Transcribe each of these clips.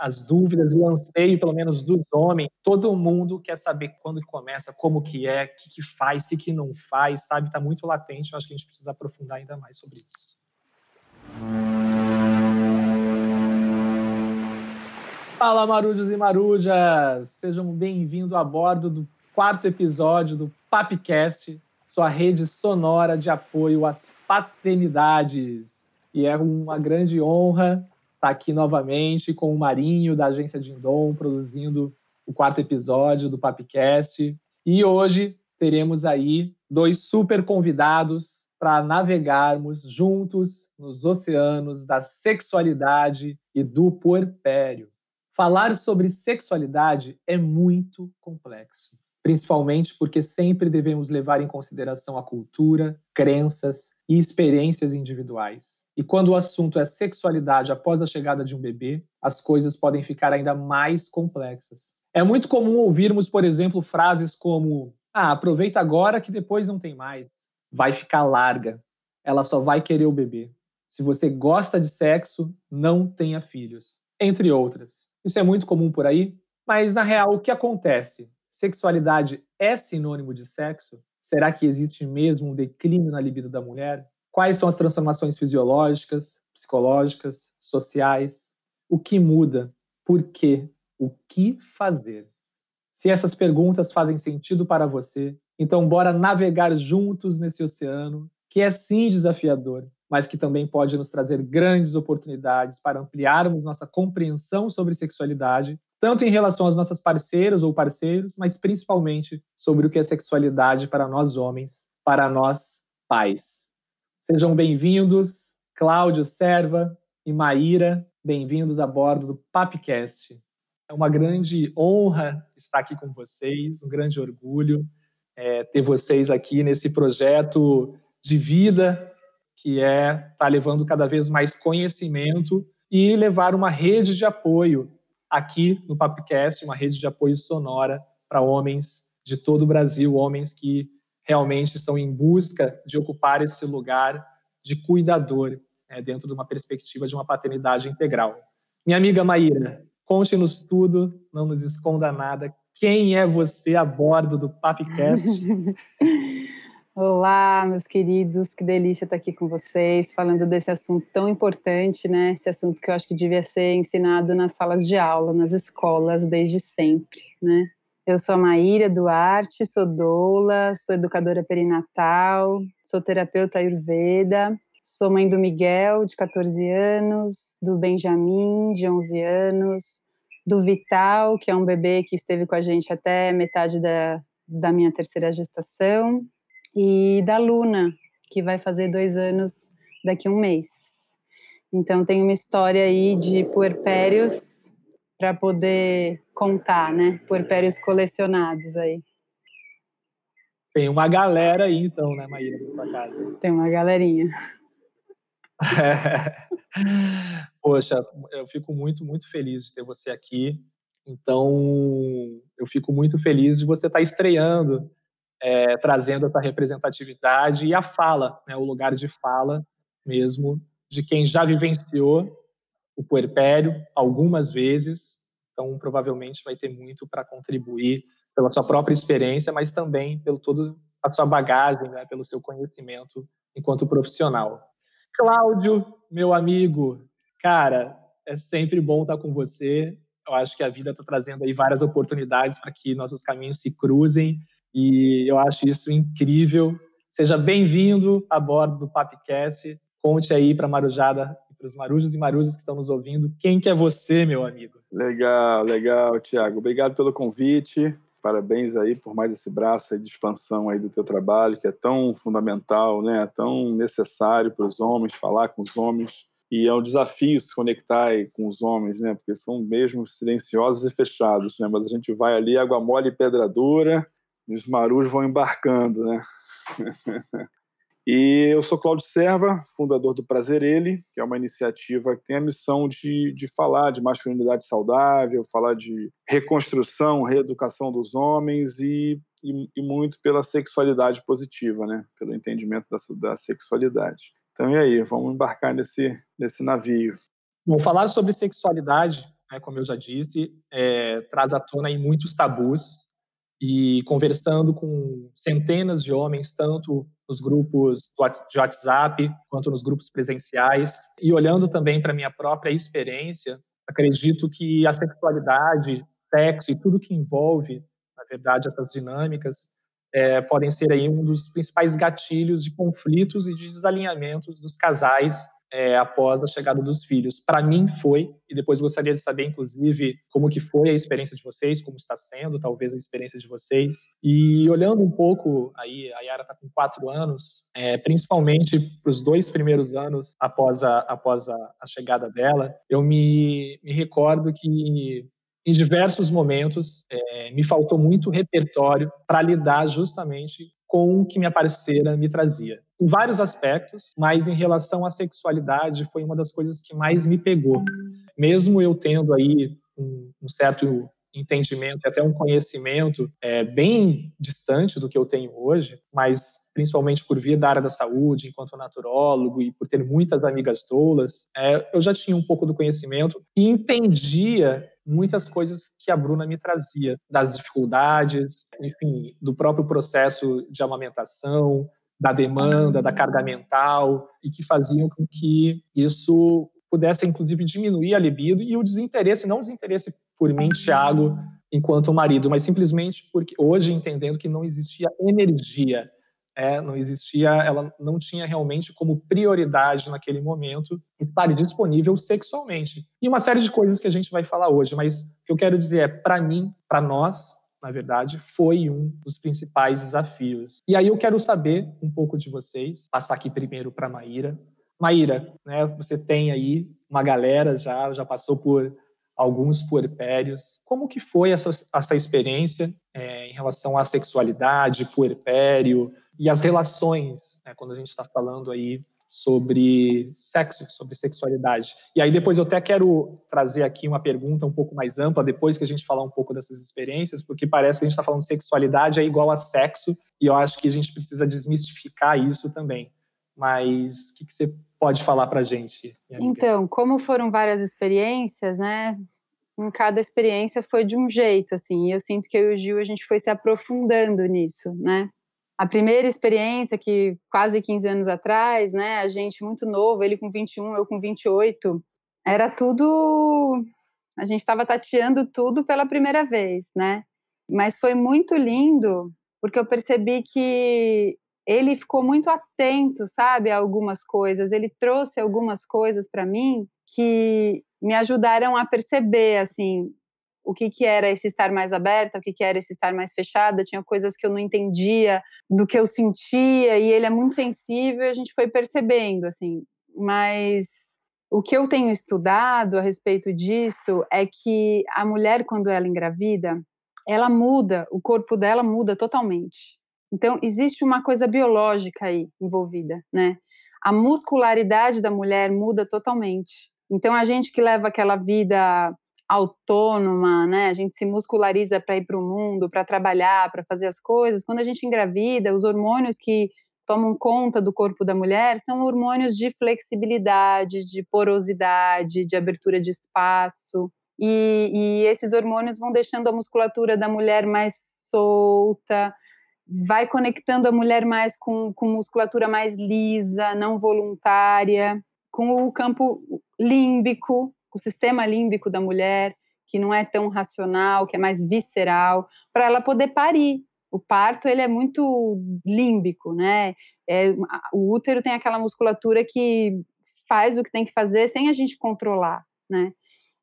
as dúvidas o anseio, pelo menos dos homens. Todo mundo quer saber quando começa, como que é, o que, que faz, o que, que não faz, sabe? Está muito latente. Eu acho que a gente precisa aprofundar ainda mais sobre isso. Fala, marujos e marujas! Sejam bem-vindos a bordo do quarto episódio do Papcast, sua rede sonora de apoio às paternidades. E é uma grande honra está aqui novamente com o Marinho, da agência Dindom, produzindo o quarto episódio do Papcast. E hoje teremos aí dois super convidados para navegarmos juntos nos oceanos da sexualidade e do puerpério. Falar sobre sexualidade é muito complexo, principalmente porque sempre devemos levar em consideração a cultura, crenças e experiências individuais. E quando o assunto é sexualidade após a chegada de um bebê, as coisas podem ficar ainda mais complexas. É muito comum ouvirmos, por exemplo, frases como: Ah, aproveita agora que depois não tem mais. Vai ficar larga. Ela só vai querer o bebê. Se você gosta de sexo, não tenha filhos. Entre outras. Isso é muito comum por aí, mas na real, o que acontece? Sexualidade é sinônimo de sexo? Será que existe mesmo um declínio na libido da mulher? Quais são as transformações fisiológicas, psicológicas, sociais? O que muda? Por quê? O que fazer? Se essas perguntas fazem sentido para você, então bora navegar juntos nesse oceano, que é sim desafiador, mas que também pode nos trazer grandes oportunidades para ampliarmos nossa compreensão sobre sexualidade, tanto em relação às nossas parceiras ou parceiros, mas principalmente sobre o que é sexualidade para nós homens, para nós pais. Sejam bem-vindos, Cláudio Serva e Maíra, bem-vindos a bordo do Papcast. É uma grande honra estar aqui com vocês, um grande orgulho é, ter vocês aqui nesse projeto de vida que é estar tá levando cada vez mais conhecimento e levar uma rede de apoio aqui no Papcast, uma rede de apoio sonora para homens de todo o Brasil, homens que realmente estão em busca de ocupar esse lugar de cuidador né, dentro de uma perspectiva de uma paternidade integral. Minha amiga Maíra, conte-nos tudo, não nos esconda nada. Quem é você a bordo do Papcast? Olá, meus queridos, que delícia estar aqui com vocês, falando desse assunto tão importante, né? Esse assunto que eu acho que devia ser ensinado nas salas de aula, nas escolas, desde sempre, né? Eu sou a Maíra Duarte, sou doula, sou educadora perinatal, sou terapeuta ayurveda, sou mãe do Miguel, de 14 anos, do Benjamin, de 11 anos, do Vital, que é um bebê que esteve com a gente até metade da, da minha terceira gestação, e da Luna, que vai fazer dois anos daqui a um mês. Então, tem uma história aí de puerpérios para poder contar, né? Puerpérios colecionados aí. Tem uma galera aí, então, né, Maíra, na casa? Tem uma galerinha. É. Poxa, eu fico muito, muito feliz de ter você aqui. Então, eu fico muito feliz de você estar tá estreando, é, trazendo essa representatividade e a fala, né, o lugar de fala mesmo, de quem já vivenciou o puerpério algumas vezes, então provavelmente vai ter muito para contribuir pela sua própria experiência, mas também pelo todo a sua bagagem, né, pelo seu conhecimento enquanto profissional. Cláudio, meu amigo, cara, é sempre bom estar com você. Eu acho que a vida está trazendo aí várias oportunidades para que nossos caminhos se cruzem e eu acho isso incrível. Seja bem-vindo a bordo do Papcast. Conte aí para Marujada para os marujos e marujas que estão nos ouvindo. Quem que é você, meu amigo? Legal, legal, Tiago. Obrigado pelo convite. Parabéns aí por mais esse braço de expansão aí do teu trabalho, que é tão fundamental, né? tão necessário para os homens, falar com os homens. E é um desafio se conectar com os homens, né? Porque são mesmo silenciosos e fechados, né? Mas a gente vai ali, água mole e pedra dura, e os marujos vão embarcando, né? E eu sou Cláudio Serva, fundador do Prazer Ele, que é uma iniciativa que tem a missão de, de falar de masculinidade saudável, falar de reconstrução, reeducação dos homens e, e, e muito pela sexualidade positiva, né? pelo entendimento da, da sexualidade. Então, e aí, vamos embarcar nesse, nesse navio. Bom, falar sobre sexualidade né, como eu já disse, é, traz à tona muitos tabus e conversando com centenas de homens, tanto nos grupos de WhatsApp quanto nos grupos presenciais, e olhando também para minha própria experiência, acredito que a sexualidade, sexo e tudo que envolve, na verdade, essas dinâmicas, é, podem ser aí um dos principais gatilhos de conflitos e de desalinhamentos dos casais é, após a chegada dos filhos. Para mim foi, e depois gostaria de saber, inclusive, como que foi a experiência de vocês, como está sendo, talvez, a experiência de vocês. E olhando um pouco, aí a Yara está com quatro anos, é, principalmente para os dois primeiros anos após a, após a, a chegada dela, eu me, me recordo que em diversos momentos é, me faltou muito repertório para lidar justamente com o que minha parceira me trazia. Em vários aspectos, mas em relação à sexualidade foi uma das coisas que mais me pegou. Mesmo eu tendo aí um, um certo entendimento e até um conhecimento é, bem distante do que eu tenho hoje, mas principalmente por vir da área da saúde, enquanto naturólogo e por ter muitas amigas doulas, é, eu já tinha um pouco do conhecimento e entendia muitas coisas que a Bruna me trazia, das dificuldades, enfim, do próprio processo de amamentação, da demanda, da carga mental, e que faziam com que isso pudesse, inclusive, diminuir a libido e o desinteresse, não o desinteresse por mim, Thiago, enquanto marido, mas simplesmente porque hoje entendendo que não existia energia é, não existia, ela não tinha realmente como prioridade naquele momento estar disponível sexualmente. E uma série de coisas que a gente vai falar hoje, mas o que eu quero dizer é, para mim, para nós, na verdade, foi um dos principais desafios. E aí eu quero saber um pouco de vocês, passar aqui primeiro para Maíra. Maíra, né, você tem aí uma galera já, já passou por alguns puerpérios. Como que foi essa, essa experiência é, em relação à sexualidade, puerpério, e as relações, né, quando a gente está falando aí sobre sexo, sobre sexualidade. E aí depois eu até quero trazer aqui uma pergunta um pouco mais ampla, depois que a gente falar um pouco dessas experiências, porque parece que a gente está falando sexualidade é igual a sexo, e eu acho que a gente precisa desmistificar isso também. Mas o que, que você pode falar para a gente? Então, como foram várias experiências, né? Em cada experiência foi de um jeito, assim. E eu sinto que eu e o Gil a gente foi se aprofundando nisso, né? A primeira experiência que quase 15 anos atrás, né, a gente muito novo, ele com 21, eu com 28, era tudo a gente estava tateando tudo pela primeira vez, né? Mas foi muito lindo, porque eu percebi que ele ficou muito atento, sabe, a algumas coisas. Ele trouxe algumas coisas para mim que me ajudaram a perceber, assim, o que, que era esse estar mais aberta, o que, que era esse estar mais fechada, tinha coisas que eu não entendia do que eu sentia, e ele é muito sensível, a gente foi percebendo, assim. Mas o que eu tenho estudado a respeito disso é que a mulher, quando ela engravida, ela muda, o corpo dela muda totalmente. Então, existe uma coisa biológica aí envolvida, né? A muscularidade da mulher muda totalmente. Então, a gente que leva aquela vida autônoma, né? A gente se musculariza para ir para o mundo, para trabalhar, para fazer as coisas. Quando a gente engravida, os hormônios que tomam conta do corpo da mulher são hormônios de flexibilidade, de porosidade, de abertura de espaço. E, e esses hormônios vão deixando a musculatura da mulher mais solta, vai conectando a mulher mais com, com musculatura mais lisa, não voluntária, com o campo límbico, o sistema límbico da mulher, que não é tão racional, que é mais visceral, para ela poder parir. O parto ele é muito límbico, né? É, o útero tem aquela musculatura que faz o que tem que fazer sem a gente controlar, né?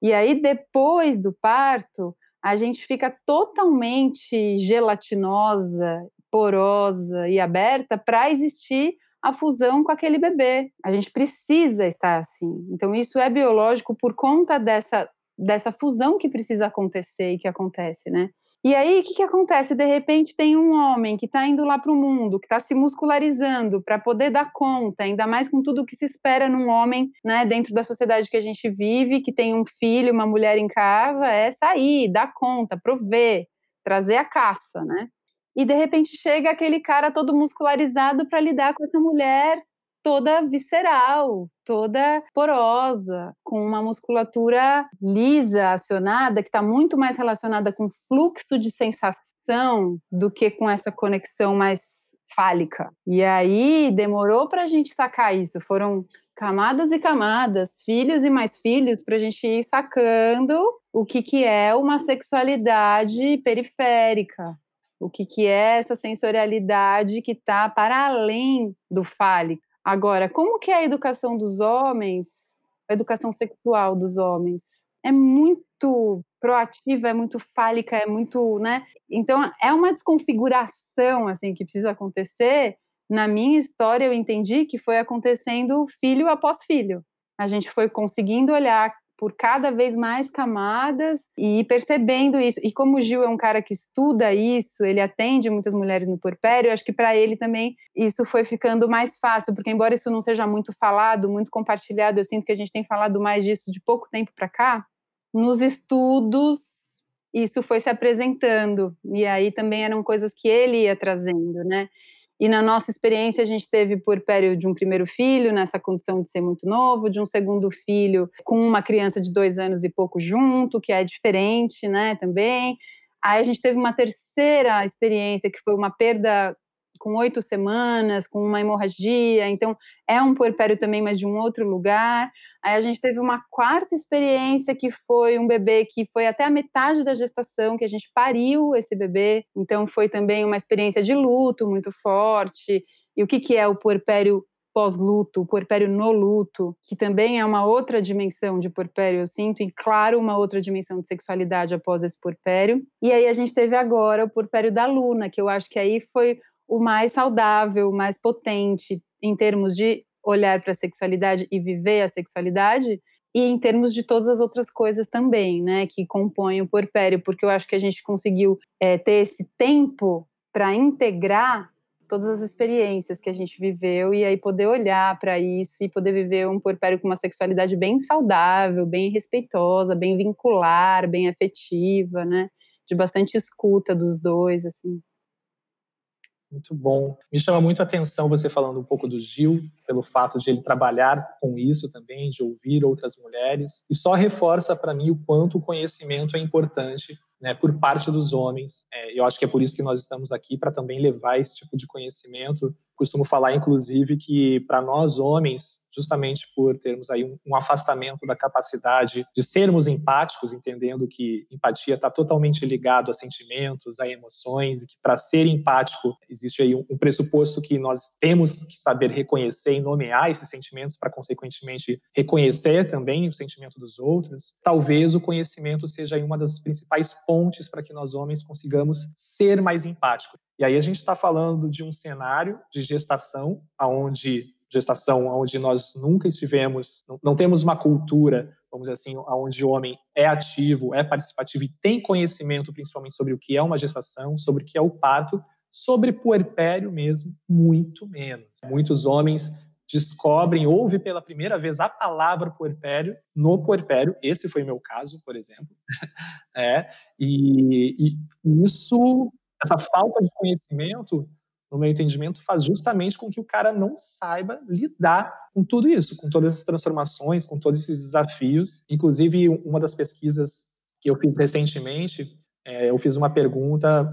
E aí depois do parto a gente fica totalmente gelatinosa, porosa e aberta para existir a fusão com aquele bebê. A gente precisa estar assim. Então, isso é biológico por conta dessa, dessa fusão que precisa acontecer e que acontece, né? E aí, o que, que acontece? De repente, tem um homem que está indo lá para o mundo, que está se muscularizando para poder dar conta, ainda mais com tudo que se espera num homem, né, dentro da sociedade que a gente vive, que tem um filho, uma mulher em casa, é sair, dar conta, prover, trazer a caça, né? E de repente chega aquele cara todo muscularizado para lidar com essa mulher toda visceral, toda porosa, com uma musculatura lisa, acionada, que está muito mais relacionada com fluxo de sensação do que com essa conexão mais fálica. E aí demorou para a gente sacar isso. Foram camadas e camadas, filhos e mais filhos, para a gente ir sacando o que, que é uma sexualidade periférica, o que, que é essa sensorialidade que está para além do fálico. Agora, como que é a educação dos homens, a educação sexual dos homens? É muito proativa, é muito fálica, é muito, né? Então, é uma desconfiguração, assim, que precisa acontecer na minha história, eu entendi que foi acontecendo filho após filho. A gente foi conseguindo olhar por cada vez mais camadas e percebendo isso. E como o Gil é um cara que estuda isso, ele atende muitas mulheres no porpério, acho que para ele também isso foi ficando mais fácil, porque embora isso não seja muito falado, muito compartilhado, eu sinto que a gente tem falado mais disso de pouco tempo para cá, nos estudos isso foi se apresentando. E aí também eram coisas que ele ia trazendo, né? E na nossa experiência, a gente teve puerpério de um primeiro filho, nessa condição de ser muito novo, de um segundo filho com uma criança de dois anos e pouco junto, que é diferente, né, também. Aí a gente teve uma terceira experiência, que foi uma perda com oito semanas, com uma hemorragia, então é um puerpério também, mas de um outro lugar. Aí a gente teve uma quarta experiência que foi um bebê que foi até a metade da gestação, que a gente pariu esse bebê, então foi também uma experiência de luto muito forte. E o que, que é o puerpério pós-luto, o puerpério no luto, que também é uma outra dimensão de puerpério, eu sinto, e claro, uma outra dimensão de sexualidade após esse puerpério. E aí a gente teve agora o puerpério da Luna, que eu acho que aí foi o mais saudável, o mais potente em termos de olhar para a sexualidade e viver a sexualidade, e em termos de todas as outras coisas também, né, que compõem o porpério, porque eu acho que a gente conseguiu é, ter esse tempo para integrar todas as experiências que a gente viveu e aí poder olhar para isso e poder viver um porpério com uma sexualidade bem saudável, bem respeitosa, bem vincular, bem afetiva, né, de bastante escuta dos dois, assim. Muito bom. Me chama muito a atenção você falando um pouco do Gil, pelo fato de ele trabalhar com isso também, de ouvir outras mulheres, e só reforça para mim o quanto o conhecimento é importante né, por parte dos homens. É, eu acho que é por isso que nós estamos aqui, para também levar esse tipo de conhecimento. Costumo falar, inclusive, que para nós homens, justamente por termos aí um, um, afastamento da capacidade de sermos empáticos, entendendo que empatia está totalmente ligado a sentimentos, a emoções, e que para ser empático existe aí um, um, pressuposto que nós temos que saber reconhecer e nomear esses sentimentos para, consequentemente, reconhecer também o sentimento dos outros. Talvez o conhecimento seja aí uma das principais pontes para que nós homens consigamos ser mais empáticos. E aí a gente está falando de um cenário de gestação, aonde gestação onde nós nunca estivemos, não, não, temos uma cultura, vamos dizer assim, onde o homem é ativo, é participativo e tem conhecimento principalmente sobre o que é uma gestação, sobre o que é o parto, sobre puerpério mesmo, muito menos. Muitos homens descobrem, ouvem pela primeira vez a palavra puerpério no puerpério, esse foi meu caso, por exemplo, é, e, e isso, essa falta de conhecimento no meu entendimento, faz justamente com que o cara não saiba lidar com tudo isso, com todas essas transformações, com todos esses desafios. Inclusive, uma das pesquisas que eu fiz recentemente, é, eu fiz uma pergunta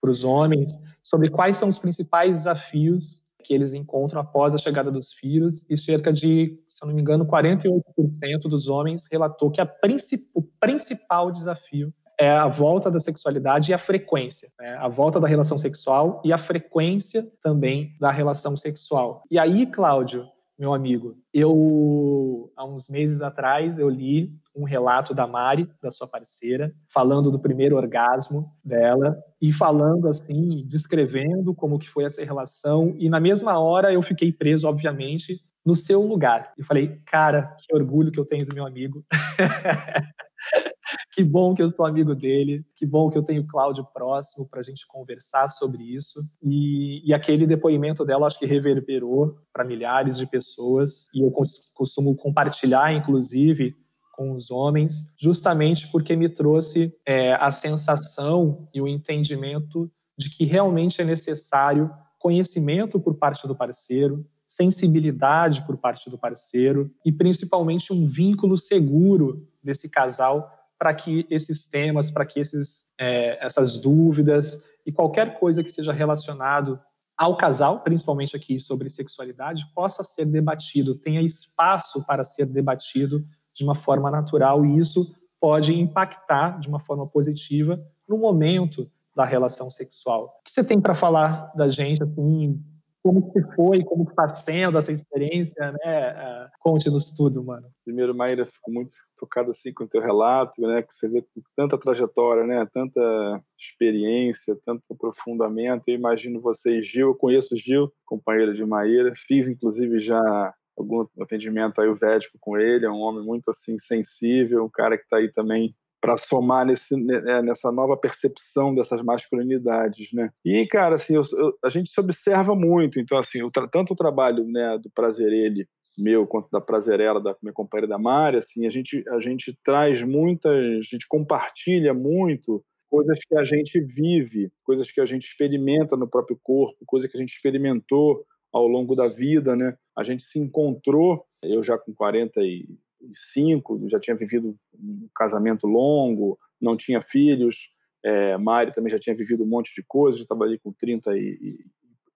para os homens sobre quais são os principais desafios que eles encontram após a chegada dos filhos, e cerca de, se eu não me engano, 48% dos homens relatou que a princip o principal desafio é a volta da sexualidade e a frequência, né? a volta da relação sexual e a frequência também da relação sexual. E aí, Cláudio, meu amigo, eu há uns meses atrás eu li um relato da Mari, da sua parceira, falando do primeiro orgasmo dela e falando assim, descrevendo como que foi essa relação e na mesma hora eu fiquei preso, obviamente, no seu lugar. E falei, cara, que orgulho que eu tenho do meu amigo. que bom que eu sou amigo dele, que bom que eu tenho o Cláudio próximo para a gente conversar sobre isso. E, e, aquele depoimento dela acho que reverberou para milhares de pessoas e eu costumo compartilhar, inclusive, com os homens, justamente porque me trouxe é, a sensação e o entendimento de que realmente é necessário conhecimento por parte do parceiro, sensibilidade por parte do parceiro e principalmente um vínculo seguro desse casal para que esses temas, para que esses, é, essas dúvidas e qualquer coisa que seja relacionado ao casal, principalmente aqui sobre sexualidade, possa ser debatido, tenha espaço para ser debatido de uma forma natural e isso pode impactar de uma forma positiva no momento da relação sexual. O que você tem para falar da gente, assim, como que foi, como que está sendo essa experiência, né? Uh, Conte-nos tudo, mano. Primeiro, Maíra, fico muito tocado assim com o teu relato, né? Que você vê com tanta trajetória, né? Tanta experiência, tanto aprofundamento. Eu imagino você Gil, eu conheço o Gil, companheiro de Maíra, fiz inclusive já algum atendimento ayurvédico com ele, é um homem muito assim sensível, um cara que está aí também para somar nesse, né, é, nessa nova percepção dessas masculinidades, né? E cara, assim, eu, eu, a gente se observa muito, então assim, o, tanto o trabalho né, do prazer ele meu quanto da prazerela da minha companheira da Mari, assim, a gente a gente traz muitas, a gente compartilha muito coisas que a gente vive, coisas que a gente experimenta no próprio corpo, coisas que a gente experimentou ao longo da vida, né? A gente se encontrou, eu já com 40 e cinco, já tinha vivido um casamento longo, não tinha filhos. É, Mari também já tinha vivido um monte de coisas, trabalhei com 30 e, e,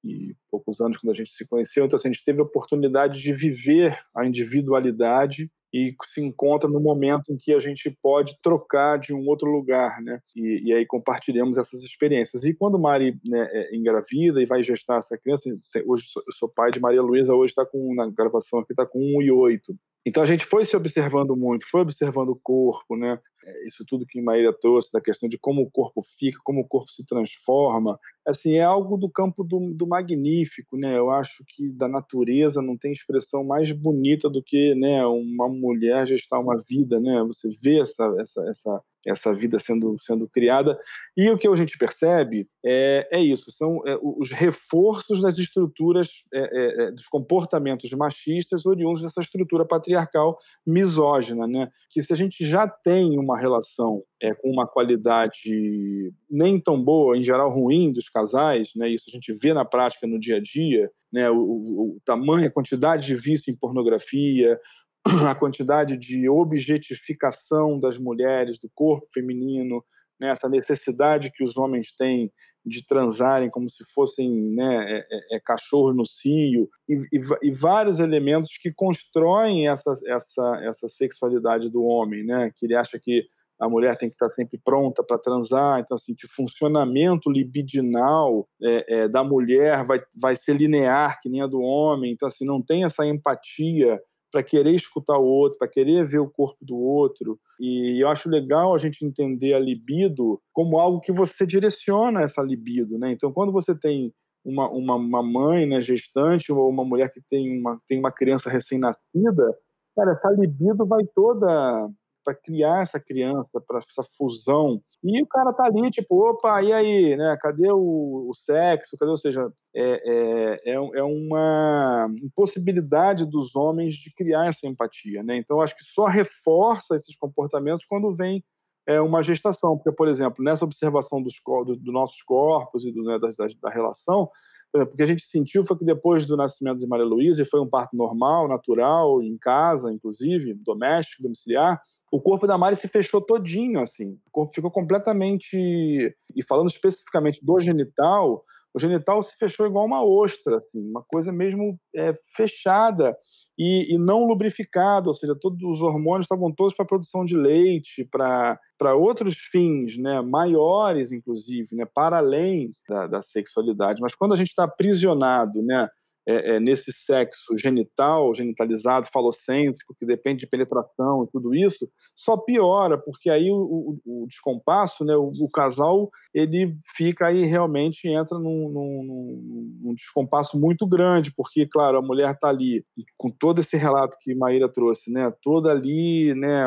e, poucos anos quando a gente se conheceu. Então, assim, a gente teve a oportunidade de viver a individualidade e se encontra no momento em que a gente pode trocar de um outro lugar, né? E, e aí compartilhamos essas experiências. E quando Mari né, é engravida e vai gestar essa criança, hoje eu sou pai de Maria Luísa, hoje está com, na gravação aqui, está com 1 e 8. Então a gente foi se observando muito, foi observando o corpo, né? É, isso tudo que Maíra trouxe, da questão de como o corpo fica, como o corpo se transforma, assim, é algo do campo do, do magnífico, né? Eu acho que da natureza não tem expressão mais bonita do que, né, uma mulher gestar uma vida, né? Você vê essa, essa, essa essa vida sendo, sendo criada. E o que a gente percebe é, é isso: são é, os reforços das estruturas, é, é, é, dos comportamentos machistas oriundos dessa estrutura patriarcal misógina. Né? Que se a gente já tem uma relação é, com uma qualidade nem tão boa, em geral ruim, dos casais, né? isso a gente vê na prática no dia a dia. Né, o, o, o tamanho, a quantidade de vício em pornografia, a quantidade de objetificação das mulheres, do corpo feminino, né, essa necessidade que os homens têm de transarem como se fossem né, é, é, é cachorros no cio, e, e, e, vários elementos que constroem essa, essa, essa sexualidade do homem, né, que ele acha que a mulher tem que estar sempre pronta para transar, então assim que o funcionamento libidinal é, é, da mulher vai, vai ser linear que nem a do homem, então assim não tem essa empatia para querer escutar o outro, para querer ver o corpo do outro. E eu acho legal a gente entender a libido como algo que você direciona essa libido, né? Então, quando você tem uma, uma, uma mãe, né, gestante, ou uma mulher que tem uma, tem uma criança recém-nascida, cara, essa libido vai toda para criar essa criança, para essa fusão. E o cara tá ali, tipo, opa, e aí, né? Cadê o, o sexo? Cadê, ou seja, é, é, é, é uma impossibilidade dos homens de criar essa empatia, né? Então, acho que só reforça esses comportamentos quando vem é, uma gestação. Porque, por exemplo, nessa observação dos, dos do nossos corpos e do, né, da, da relação, porque a gente sentiu foi que depois do nascimento de Maria Luísa, e foi um parto normal, natural, em casa, inclusive, doméstico, domiciliar, o corpo da Mari se fechou todinho, assim. O corpo ficou completamente... E falando especificamente do genital, o genital se fechou igual uma ostra, assim, uma coisa mesmo é, fechada e, e, não lubrificada, ou seja, todos os hormônios estavam todos para produção de leite, para outros fins, né, maiores, inclusive, né, para além da, da sexualidade. Mas quando a gente está aprisionado, né, é, é, nesse sexo genital, genitalizado, falocêntrico, que depende de penetração e tudo isso, só piora, porque aí o, o, o descompasso, né, o, o, casal, ele fica aí realmente entra num, num, num, descompasso muito grande, porque, claro, a mulher está ali com todo esse relato que Maíra trouxe, né, toda ali, né,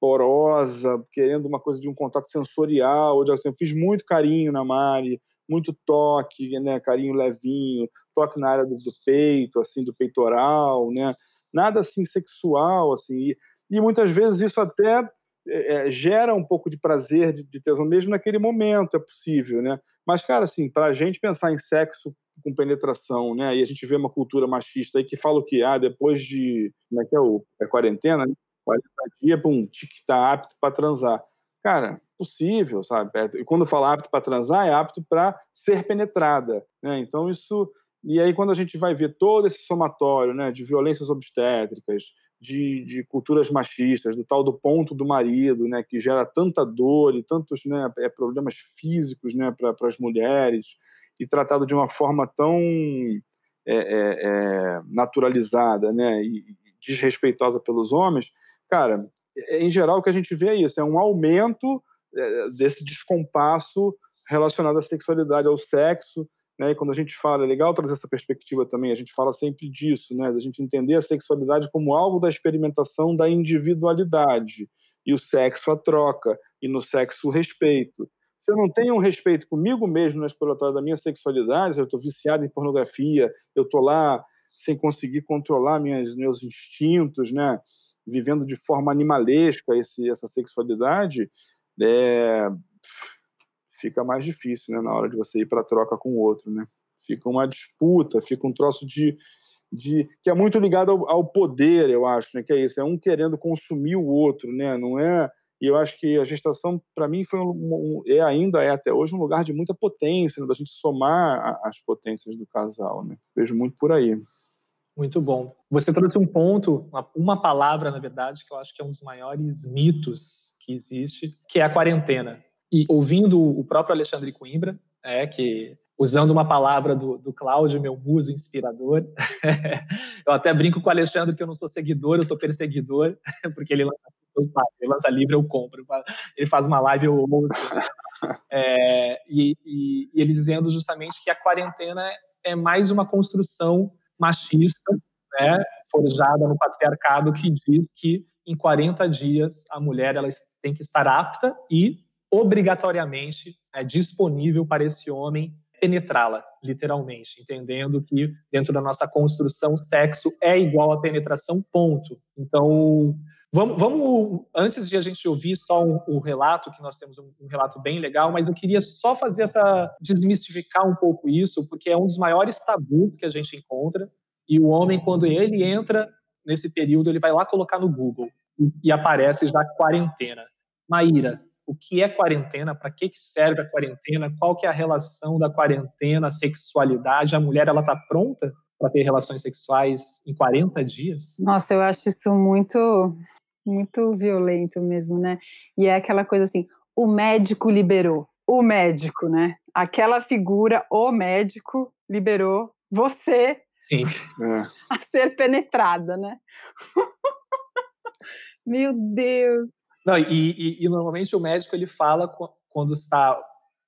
porosa, querendo uma coisa de um contato sensorial, de, assim, eu fiz muito carinho na Mari, muito toque, né, carinho levinho, toque na área do, do peito, assim, do peitoral, né, nada assim sexual, assim, e, e muitas vezes isso até é, é gera um pouco de prazer, de, de tesão, mesmo naquele momento é possível, né, mas, cara, assim, para a gente pensar em sexo com penetração, né? E a gente vê uma cultura machista aí que fala o que ah, depois de como é que é o é quarentena, né? 40 dias, pum, que tá apto para transar. Cara, possível, sabe? É, e quando fala apto para transar, é apto para ser penetrada, né? Então isso e aí quando a gente vai ver todo esse somatório, né, de violências obstétricas, de, de, culturas machistas, do tal do ponto do marido, né, que gera tanta dor e tantos né, é, problemas físicos né, para as mulheres, e tratado de uma forma tão é, é, é, naturalizada né, e desrespeitosa pelos homens, cara, em geral o que a gente vê é isso, é um aumento é, desse descompasso relacionado à sexualidade, ao sexo, né? E quando a gente fala, é legal trazer essa perspectiva também, a gente fala sempre disso, né? da gente entender a sexualidade como algo da experimentação da individualidade, e o sexo a troca, e no sexo o respeito. Se eu não tenho um respeito comigo mesmo na exploratória da minha sexualidade, eu estou viciado em pornografia, eu estou lá sem conseguir controlar minhas, meus instintos, né? Vivendo de forma animalesca esse, essa sexualidade, é, fica mais difícil, né, na hora de você ir para troca com o outro, né? Fica uma disputa, fica um troço de, de que é muito ligado ao, ao poder, eu acho, né? Que é isso, é um querendo consumir o outro, né? Não é e eu acho que a gestação, para mim, foi um, um, é ainda é até hoje um lugar de muita potência, né, da gente somar a, as potências do casal. Né? Vejo muito por aí. Muito bom. Você trouxe um ponto, uma, palavra, na verdade, que eu acho que é um dos maiores mitos que existe, que é a quarentena. E ouvindo o próprio Alexandre Coimbra, é, que usando uma palavra do, do Cláudio, meu muso inspirador, eu até brinco com o Alexandre que eu não sou seguidor, eu sou perseguidor, porque ele lança, ele lança livro, eu compro, ele faz uma live, eu ouço. Né? É, e, e, e ele dizendo justamente que a quarentena é mais uma construção machista, né, forjada no patriarcado, que diz que em 40 dias a mulher ela tem que estar apta e obrigatoriamente é, disponível para esse homem penetrá-la, literalmente, entendendo que dentro da nossa construção, sexo é igual a penetração, ponto. Então, vamos, vamos antes de a gente ouvir só o um, um relato, que nós temos um, um, relato bem legal, mas eu queria só fazer essa, desmistificar um pouco isso, porque é um dos maiores tabus que a gente encontra, e o homem, quando ele entra nesse período, ele vai lá colocar no Google, e, e aparece já quarentena. Maíra, o que é quarentena, para que, que serve a quarentena, qual que é a relação da quarentena, sexualidade, a mulher ela está pronta para ter relações sexuais em 40 dias? Nossa, eu acho isso muito, muito violento mesmo, né? E é aquela coisa assim, o médico liberou, o médico, né? Aquela figura, o médico liberou você Sim. a ser penetrada, né? Meu Deus. Não, e, e, e, normalmente o médico ele fala quando está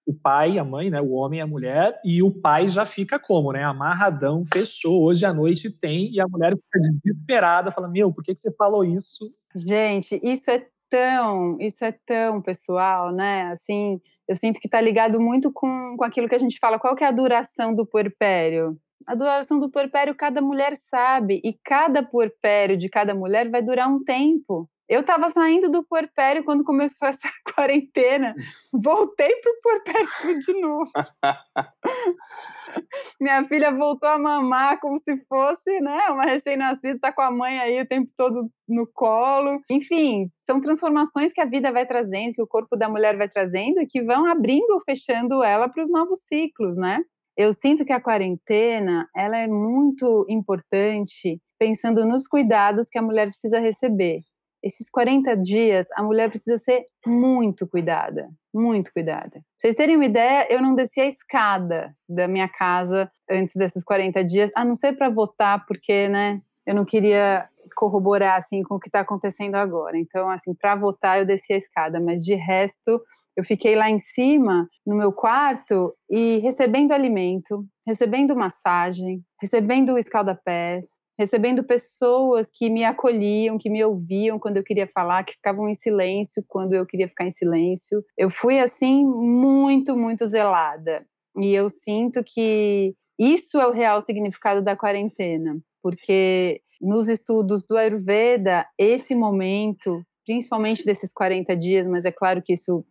o pai, a mãe, né, o homem e a mulher, e o pai já fica como, né, amarradão, fechou, hoje à noite tem, e a mulher fica desesperada, fala, meu, por que, que você falou isso? Gente, isso é tão, isso é tão pessoal, né, assim, eu sinto que está ligado muito com, com aquilo que a gente fala, qual que é a duração do puerpério? A duração do puerpério cada mulher sabe, e cada puerpério de cada mulher vai durar um tempo. Eu estava saindo do puerpério quando começou essa quarentena. Voltei pro puerpério de novo. Minha filha voltou a mamar como se fosse, né, uma recém-nascida, tá com a mãe aí o tempo todo no colo. Enfim, são transformações que a vida vai trazendo, que o corpo da mulher vai trazendo e que vão abrindo ou fechando ela para os novos ciclos, né? Eu sinto que a quarentena, ela é muito importante pensando nos cuidados que a mulher precisa receber esses 40 dias, a mulher precisa ser muito cuidada, muito cuidada. Pra vocês terem uma ideia, eu não desci a escada da minha casa antes desses 40 dias, a não ser para votar, porque, né, eu não queria corroborar, assim, com o que está acontecendo agora. Então, assim, para votar, eu desci a escada, mas de resto, eu fiquei lá em cima, no meu quarto, e recebendo alimento, recebendo massagem, recebendo escalda-pés, recebendo pessoas que me acolhiam, que me ouviam quando eu queria falar, que ficavam em silêncio quando eu queria ficar em silêncio. Eu fui assim muito, muito zelada. E eu sinto que isso é o real significado da quarentena, porque nos estudos do Ayurveda, esse momento, principalmente desses 40 dias, mas é claro que isso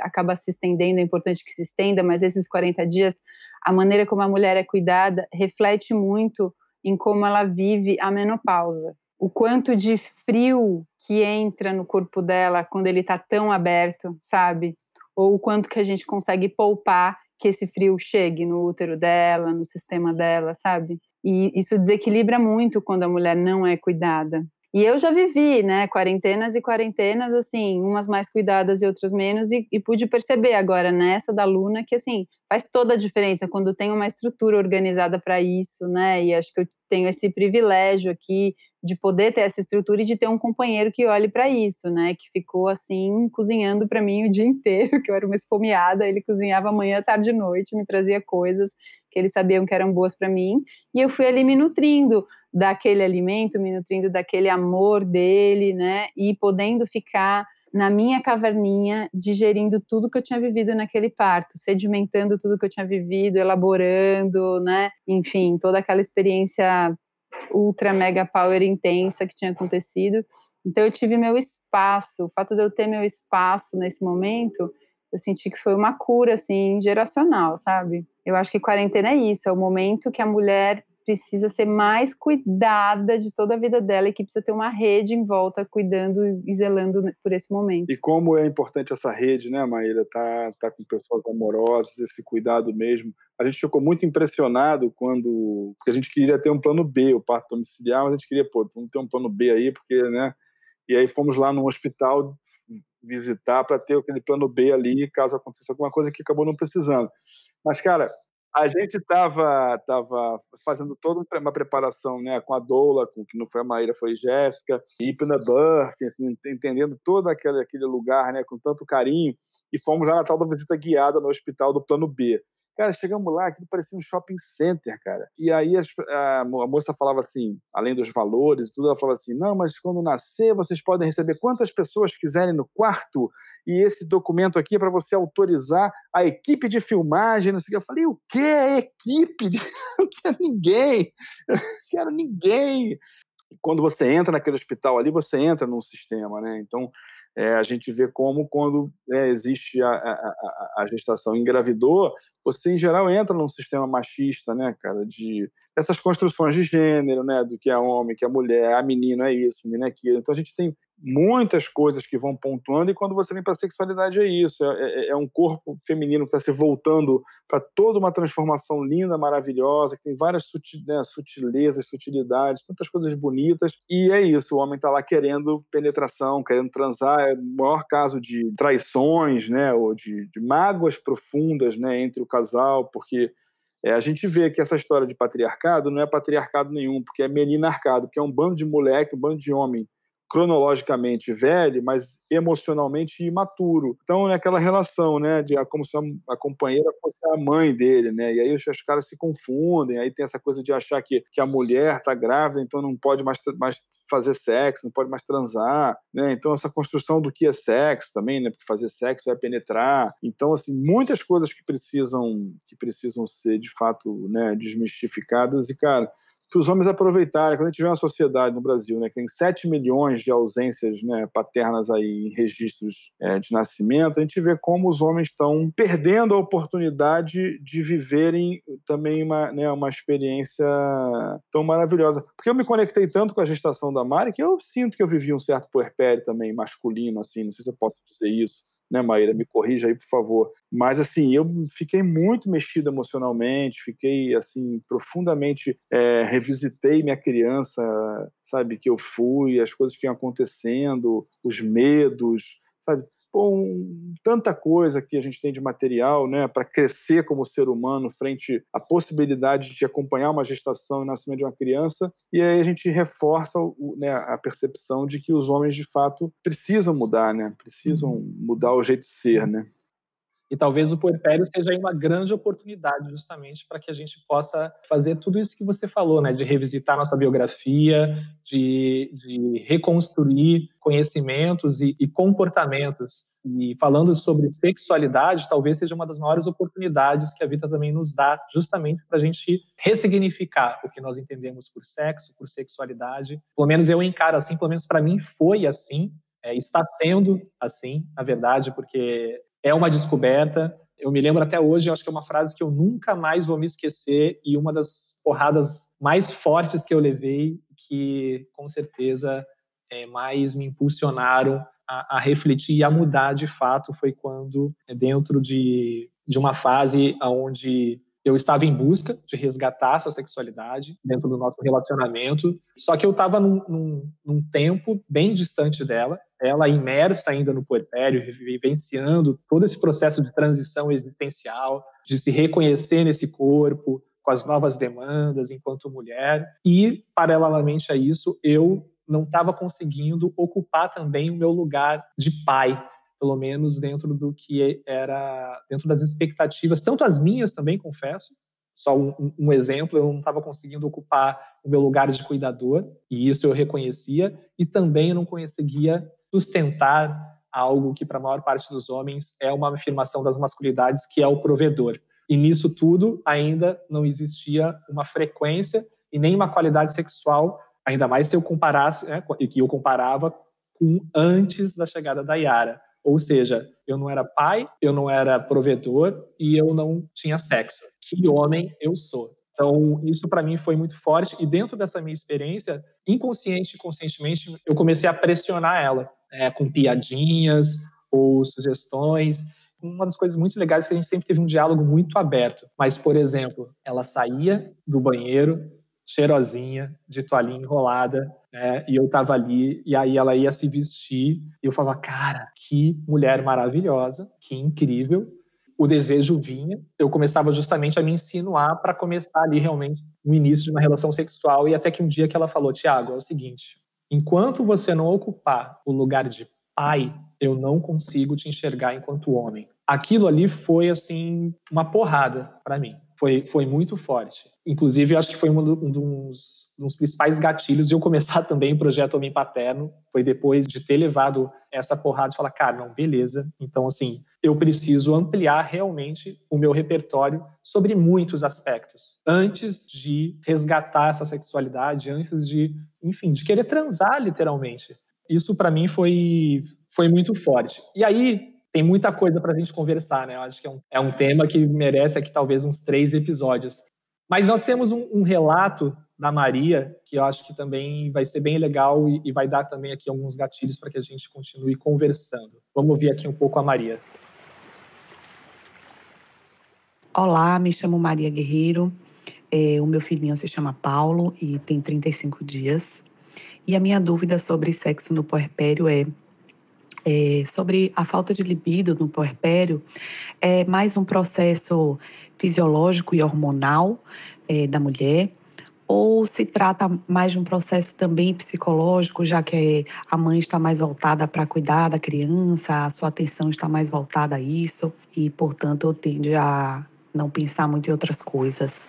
acaba se estendendo, é importante que se estenda, mas esses 40 dias a maneira como a mulher é cuidada reflete muito em como ela vive a menopausa. O quanto de frio que entra no corpo dela quando ele está tão aberto, sabe? Ou o quanto que a gente consegue poupar que esse frio chegue no útero dela, no sistema dela, sabe? E isso desequilibra muito quando a mulher não é cuidada. E eu já vivi, né, quarentenas e quarentenas, assim, umas mais cuidadas e outras menos, e, e, pude perceber agora nessa da Luna que, assim, faz toda a diferença quando tem uma estrutura organizada para isso, né, e acho que eu tenho esse privilégio aqui de poder ter essa estrutura e de ter um companheiro que olhe para isso, né, que ficou, assim, cozinhando para mim o dia inteiro, que eu era uma esfomeada, ele cozinhava manhã, tarde e noite, me trazia coisas que eles sabiam que eram boas para mim, e eu fui ali me nutrindo, daquele alimento, me nutrindo daquele amor dele, né? E podendo ficar na minha caverninha, digerindo tudo que eu tinha vivido naquele parto, sedimentando tudo que eu tinha vivido, elaborando, né? Enfim, toda aquela experiência ultra mega power intensa que tinha acontecido. Então eu tive meu espaço, o fato de eu ter meu espaço nesse momento, eu senti que foi uma cura assim geracional, sabe? Eu acho que quarentena é isso, é o momento que a mulher precisa ser mais cuidada de toda a vida dela e que precisa ter uma rede em volta cuidando e zelando por esse momento. E como é importante essa rede, né, Maíra? Tá, tá com pessoas amorosas, esse cuidado mesmo. A gente ficou muito impressionado quando. Porque a gente queria ter um plano B, o parto domiciliar, mas a gente queria, pô, vamos ter um plano B aí, porque, né? E aí fomos lá no hospital visitar para ter aquele plano B ali, caso aconteça alguma coisa que acabou não precisando. Mas, cara, a gente estava tava fazendo toda uma preparação né, com a Doula, com que não foi a Maíra, foi Jéssica, e Burf, assim, entendendo todo aquele, aquele lugar né, com tanto carinho, e fomos lá na tal da visita guiada no hospital do Plano B. Cara, chegamos lá, aquilo parecia um shopping center, cara. E aí a, a, moça falava assim, além dos valores e tudo, ela falava assim: não, mas quando nascer, vocês podem receber quantas pessoas quiserem no quarto, e esse documento aqui é para você autorizar a equipe de filmagem, não sei o que. Eu falei: o quê? Equipe? De... Não quero ninguém, não quero ninguém. E quando você entra naquele hospital ali, você entra num sistema, né? Então, é, a gente vê como quando é, existe a, a, a, a, gestação engravidou, você em geral entra num sistema machista, né, cara, de essas construções de gênero, né, do que é homem, que é mulher, a menino é isso, menino é aquilo. Então a gente tem muitas coisas que vão pontuando, e quando você vem para a sexualidade é isso: é, é, é um corpo feminino que está se voltando para toda uma transformação linda, maravilhosa, que tem várias sutil, né, sutilezas, sutilidades, tantas coisas bonitas, e é isso: o homem está lá querendo penetração, querendo transar. É o maior caso de traições, né, ou de, de mágoas profundas né, entre o casal, porque. É, a gente vê que essa história de patriarcado não é patriarcado nenhum, porque é meninarcado, que é um bando de moleque, um bando de homem cronologicamente velho, mas emocionalmente imaturo. Então, é aquela relação, né, de como se a, companheira fosse a mãe dele, né? E aí os, os, caras se confundem, aí tem essa coisa de achar que, que a mulher está grávida, então não pode mais, mais fazer sexo, não pode mais transar, né? Então essa construção do que é sexo também, né? Porque fazer sexo é penetrar. Então assim, muitas coisas que precisam que precisam ser de fato, né, desmistificadas e cara, que os homens aproveitarem. Quando a gente vê uma sociedade no Brasil né, que tem 7 milhões de ausências né, paternas aí em registros é, de nascimento, a gente vê como os homens estão perdendo a oportunidade de viverem também uma, né, uma experiência tão maravilhosa. Porque eu me conectei tanto com a gestação da Mari que eu sinto que eu vivi um certo puerpério também masculino, assim, não sei se eu posso dizer isso né, Maíra? Me corrija aí, por favor. Mas, assim, eu fiquei muito mexido emocionalmente, fiquei, assim, profundamente. É, revisitei minha criança, sabe, que eu fui, as coisas que iam acontecendo, os medos, sabe? Com tanta coisa que a gente tem de material né, para crescer como ser humano frente à possibilidade de acompanhar uma gestação e nascimento de uma criança, e aí a gente reforça o, né, a percepção de que os homens de fato precisam mudar, né, precisam uhum. mudar o jeito de ser. Né. E talvez o puerpério seja uma grande oportunidade justamente para que a gente possa fazer tudo isso que você falou, né? De revisitar nossa biografia, de, de reconstruir conhecimentos e, e comportamentos. E falando sobre sexualidade, talvez seja uma das maiores oportunidades que a vida também nos dá, justamente para a gente ressignificar o que nós entendemos por sexo, por sexualidade. Pelo menos eu encaro assim, pelo menos para mim foi assim. É, está sendo assim, na verdade, porque é uma descoberta, Eu me lembro até hoje, acho que é uma frase que eu nunca mais vou me esquecer e uma das porradas mais fortes que eu levei, que com certeza é, mais me impulsionaram a, a, refletir e a mudar de fato foi quando, é, dentro de, de uma fase onde eu estava em busca de resgatar essa sexualidade dentro do nosso relacionamento, só que eu estava num, num, num, tempo bem distante dela, ela imersa ainda no puerpério, vivenciando todo esse processo de transição existencial, de se reconhecer nesse corpo, com as novas demandas enquanto mulher, e, paralelamente a isso, eu não estava conseguindo ocupar também o meu lugar de pai, pelo menos dentro do que era dentro das expectativas, tanto as minhas também, confesso. Só um, um exemplo, eu não estava conseguindo ocupar o meu lugar de cuidador, e isso eu reconhecia, e também eu não conseguia sustentar algo que para a maior parte dos homens é uma afirmação das masculinidades, que é o provedor. E nisso tudo ainda não existia uma frequência e nem uma qualidade sexual, ainda mais se eu comparasse, né, que eu comparava com antes da chegada da Yara. Ou seja, eu não era pai, eu não era provedor e eu não tinha sexo. Que homem eu sou. Então, isso para mim foi muito forte. E dentro dessa minha experiência, inconsciente e conscientemente, eu comecei a pressionar ela é, com piadinhas ou sugestões. Uma das coisas muito legais é que a gente sempre teve um diálogo muito aberto. Mas, por exemplo, ela saía do banheiro, cheirosinha, de toalhinha enrolada, né? E eu tava ali, e aí ela ia se vestir, e eu falava, cara, que mulher maravilhosa, que incrível. O desejo vinha, eu começava justamente a me insinuar para começar ali realmente o início de uma relação sexual, e até que um dia que ela falou, Tiago, é o seguinte, enquanto você não ocupar o lugar de pai, eu não consigo te enxergar enquanto homem. Aquilo ali foi, assim, uma porrada para mim foi, foi muito forte. Inclusive, acho que foi um, um, dos, um, dos, principais gatilhos de eu começar também o projeto Homem Paterno. Foi depois de ter levado essa porrada de falar, cara, não, beleza. Então, assim, eu preciso ampliar realmente o meu repertório sobre muitos aspectos. Antes de resgatar essa sexualidade, antes de, enfim, de querer transar, literalmente. Isso, para mim, foi, foi muito forte. E aí, tem muita coisa para a gente conversar, né? Eu acho que é um, é um tema que merece aqui talvez uns três episódios. Mas nós temos um, um, relato da Maria, que eu acho que também vai ser bem legal e, e vai dar também aqui alguns gatilhos para que a gente continue conversando. Vamos ouvir aqui um pouco a Maria. Olá, me chamo Maria Guerreiro. É, o meu filhinho se chama Paulo e tem 35 dias. E a minha dúvida sobre sexo no puerpério é é, sobre a falta de libido no puerpério é mais um processo fisiológico e hormonal é, da mulher ou se trata mais de um processo também psicológico, já que a mãe está mais voltada para cuidar da criança, a sua atenção está mais voltada a isso e, portanto, tende a não pensar muito em outras coisas.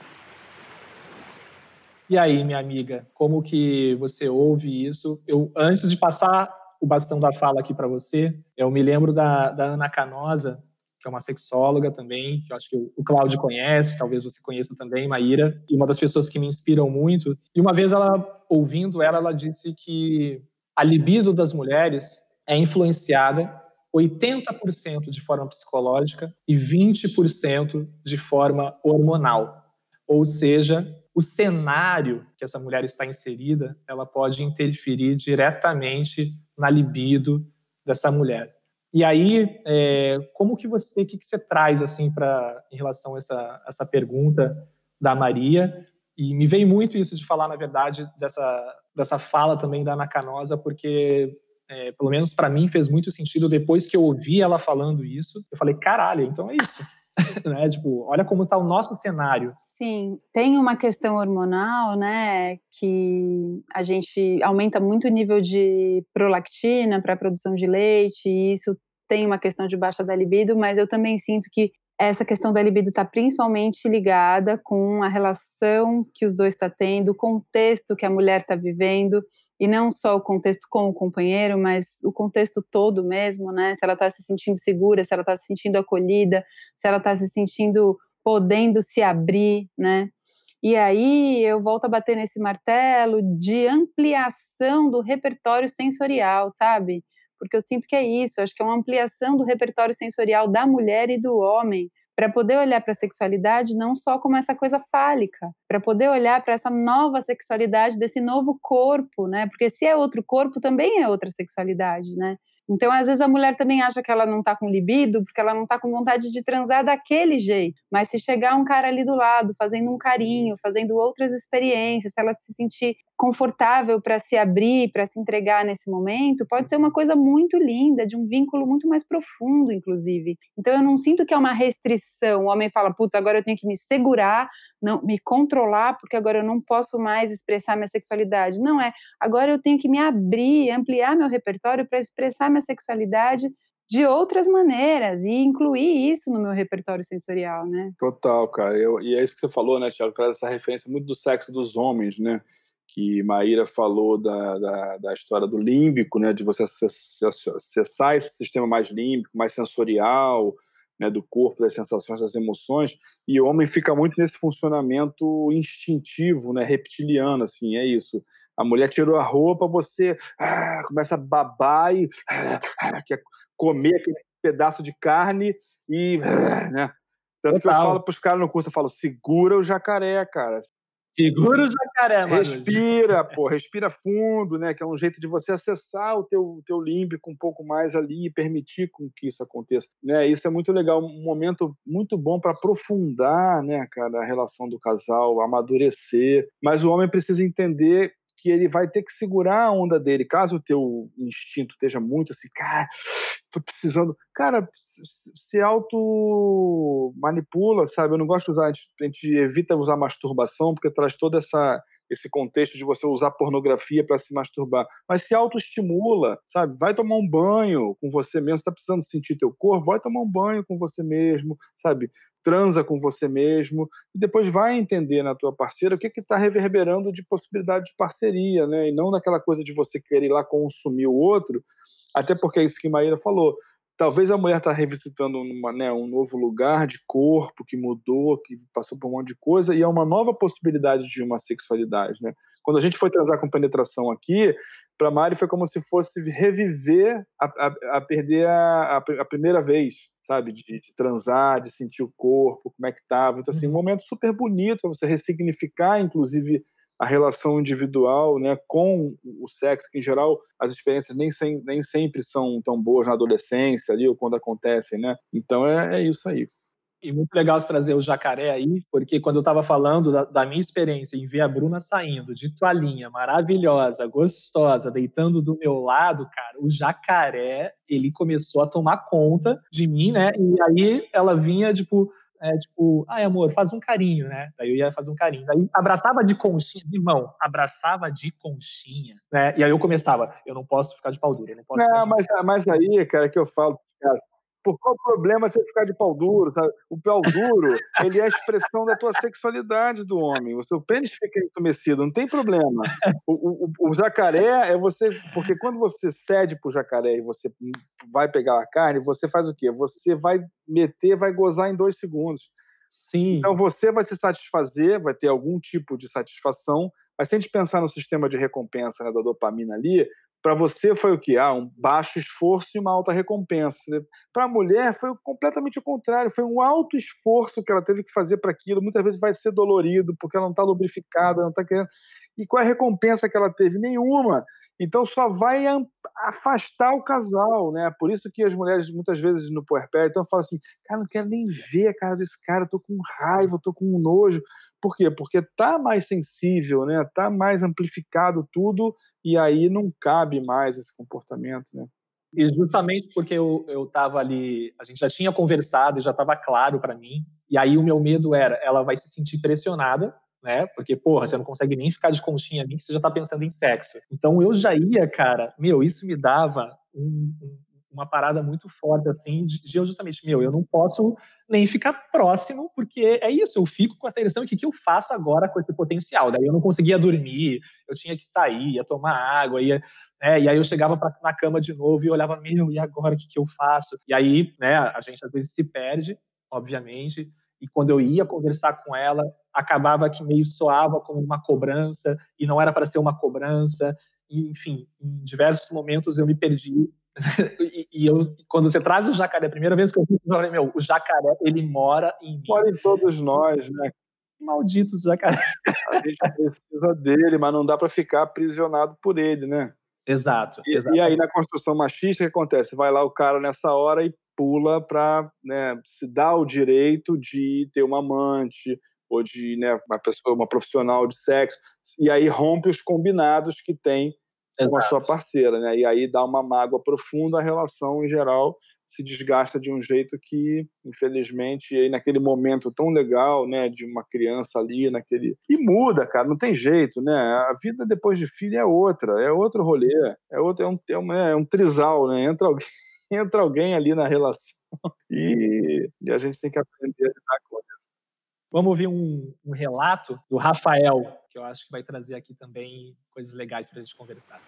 E aí, minha amiga, como que você ouve isso? Eu antes de passar o bastão da fala aqui para você. Eu me lembro da, da Ana Canosa, que é uma sexóloga também, que eu acho que o Cláudio conhece, talvez você conheça também, Maíra, e uma das pessoas que me inspiram muito. E uma vez ela, ouvindo ela, ela disse que a libido das mulheres é influenciada 80% de forma psicológica e 20% de forma hormonal. Ou seja, o cenário que essa mulher está inserida, ela pode interferir diretamente na libido dessa mulher. E aí, é, como que você, o que, que você traz assim para em relação a essa, essa pergunta da Maria? E me veio muito isso de falar, na verdade, dessa dessa fala também da Ana Canosa, porque é, pelo menos para mim fez muito sentido depois que eu ouvi ela falando isso. Eu falei, caralho, então é isso. né? Tipo, olha como está o nosso cenário. Sim, tem uma questão hormonal, né, que a gente aumenta muito o nível de prolactina para a produção de leite, e isso tem uma questão de baixa da libido, mas eu também sinto que essa questão da libido está principalmente ligada com a relação que os dois estão tá tendo, o contexto que a mulher está vivendo e não só o contexto com o companheiro, mas o contexto todo mesmo, né? Se ela está se sentindo segura, se ela está se sentindo acolhida, se ela está se sentindo podendo se abrir, né? E aí eu volto a bater nesse martelo de ampliação do repertório sensorial, sabe? Porque eu sinto que é isso, acho que é uma ampliação do repertório sensorial da mulher e do homem, para poder olhar para a sexualidade não só como essa coisa fálica, para poder olhar para essa nova sexualidade desse novo corpo, né? Porque se é outro corpo, também é outra sexualidade, né? Então, às vezes, a mulher também acha que ela não está com libido porque ela não está com vontade de transar daquele jeito. Mas se chegar um cara ali do lado, fazendo um carinho, fazendo outras experiências, se ela se sentir confortável para se abrir, para se entregar nesse momento, pode ser uma coisa muito linda, de um vínculo muito mais profundo, inclusive. Então, eu não sinto que é uma restrição. O homem fala, putz, agora eu tenho que me segurar, não, me controlar, porque agora eu não posso mais expressar minha sexualidade. Não é. Agora eu tenho que me abrir, ampliar meu repertório para expressar minha sexualidade de outras maneiras e incluir isso no meu repertório sensorial, né? Total, cara. Eu, e é isso que você falou, né, Tiago? Traz essa referência muito do sexo dos homens, né? Que Maíra falou da, da, da história do límbico, né? De você acessar esse sistema mais límbico, mais sensorial, né, do corpo, das sensações, das emoções, e o homem fica muito nesse funcionamento instintivo, né, reptiliano, assim, é isso. A mulher tirou a roupa, você ah, começa a babar e ah, quer comer aquele pedaço de carne e ah, né? Tanto Total. que eu falo para os caras no curso, eu falo, segura o jacaré, cara. Segura o jacaré, mano. Respira, pô, respira fundo, né? Que é um jeito de você acessar o teu, teu límbico um pouco mais ali e permitir com que isso aconteça. Né? Isso é muito legal, um momento muito bom para aprofundar, né, cara, a relação do casal, amadurecer. Mas o homem precisa entender que ele vai ter que segurar a onda dele. Caso o teu instinto esteja muito assim, cara, tô precisando. Cara, se auto manipula, sabe? Eu não gosto de usar, a gente, a gente evita usar masturbação porque traz toda essa esse contexto de você usar pornografia para se masturbar, mas se autoestimula, sabe? Vai tomar um banho com você mesmo, está precisando sentir teu corpo, vai tomar um banho com você mesmo, sabe? Transa com você mesmo e depois vai entender na tua parceira o que que está reverberando de possibilidade de parceria, né? E não naquela coisa de você querer ir lá consumir o outro, até porque é isso que Maíra falou talvez a mulher está revisitando uma, né, um novo lugar de corpo que mudou, que passou por um monte de coisa, e é uma nova possibilidade de uma sexualidade. Né? Quando a gente foi transar com penetração aqui, para Mari foi como se fosse reviver a, a, a perder a, a, primeira vez, sabe? De, de, transar, de sentir o corpo, como é que estava. Então, assim, um uhum. momento super bonito para você ressignificar, inclusive, a relação individual né, com o sexo, que em geral as experiências nem, sem, nem sempre são tão boas na adolescência ali ou quando acontecem, né? Então é, é isso aí. E muito legal você trazer o jacaré aí, porque quando eu estava falando da, da, minha experiência em ver a Bruna saindo de toalhinha, maravilhosa, gostosa, deitando do meu lado, cara, o jacaré, ele começou a tomar conta de mim, né? E aí ela vinha, tipo, é, tipo, ai amor, faz um carinho, né? Daí eu ia fazer um carinho. Daí abraçava de conchinha, irmão, abraçava de conchinha, né? E aí eu começava, eu não posso ficar de pau duro, eu não posso. Não, mas, mas aí, cara, que eu falo, cara, por qual problema você ficar de pau duro? Sabe? O pau duro, ele é a expressão da tua sexualidade do homem. O seu pênis fica entumecido, não tem problema. O, o, o, jacaré é você. Porque quando você cede pro jacaré e você vai pegar a carne, você faz o quê? Você vai meter, vai gozar em dois segundos. Sim. Então você vai se satisfazer, vai ter algum tipo de satisfação, mas se a gente pensar no sistema de recompensa né, da dopamina ali, para você foi o que? Ah, um baixo esforço e uma alta recompensa. Para a mulher foi completamente o contrário. Foi um alto esforço que ela teve que fazer para aquilo. Muitas vezes vai ser dolorido porque ela não está lubrificada, não está querendo. E qual é a recompensa que ela teve? Nenhuma. Então só vai afastar o casal, né? Por isso que as mulheres muitas vezes no puerpério então falam assim, cara, não quero nem ver a cara desse cara, tô com raiva, tô com nojo. Por quê? Porque tá mais sensível, né? Tá mais amplificado tudo e aí não cabe mais esse comportamento, né? E justamente porque eu, eu tava ali, a gente já tinha conversado e já estava claro para mim, e aí o meu medo era, ela vai se sentir pressionada né? Porque, porra, você não consegue nem ficar de conchinha ali que você já tá pensando em sexo. Então eu já ia, cara, meu, isso me dava um, um, uma parada muito forte, assim, de, de eu justamente, meu, eu não posso nem ficar próximo, porque é isso, eu fico com essa ereção, e o que, que eu faço agora com esse potencial? Daí eu não conseguia dormir, eu tinha que sair, ia tomar água, ia, né, e aí eu chegava pra, na cama de novo e olhava, meu, e agora o que, que eu faço? E aí, né, a gente às vezes se perde, obviamente, e quando eu ia conversar com ela, acabava que meio soava como uma cobrança e não era para ser uma cobrança. E, enfim, em diversos momentos eu me perdi e, e, eu, quando você traz o jacaré, a primeira vez que eu vi, eu falei, meu, o jacaré, ele mora em mim. Mora em todos nós, né? Malditos jacaré. A gente precisa dele, mas não dá para ficar aprisionado por ele, né? Exato, e, exato. E aí, na construção machista, o que acontece? Vai lá o cara nessa hora e pula para né, se dar o direito de ter uma amante ou de né, uma pessoa, uma profissional de sexo, e aí rompe os combinados que tem com a sua parceira, né? E aí dá uma mágoa profunda, a relação em geral se desgasta de um jeito que, infelizmente, aí naquele momento tão legal, né, de uma criança ali, naquele e muda, cara, não tem jeito, né? A vida depois de filho é outra, é outro rolê, é outro, é um, é um, é um trisal, né? Entra alguém, entra alguém ali na relação e, e a gente tem que aprender a lidar com isso. Vamos ouvir um, um relato do Rafael, que eu acho que vai trazer aqui também coisas legais para a gente conversar.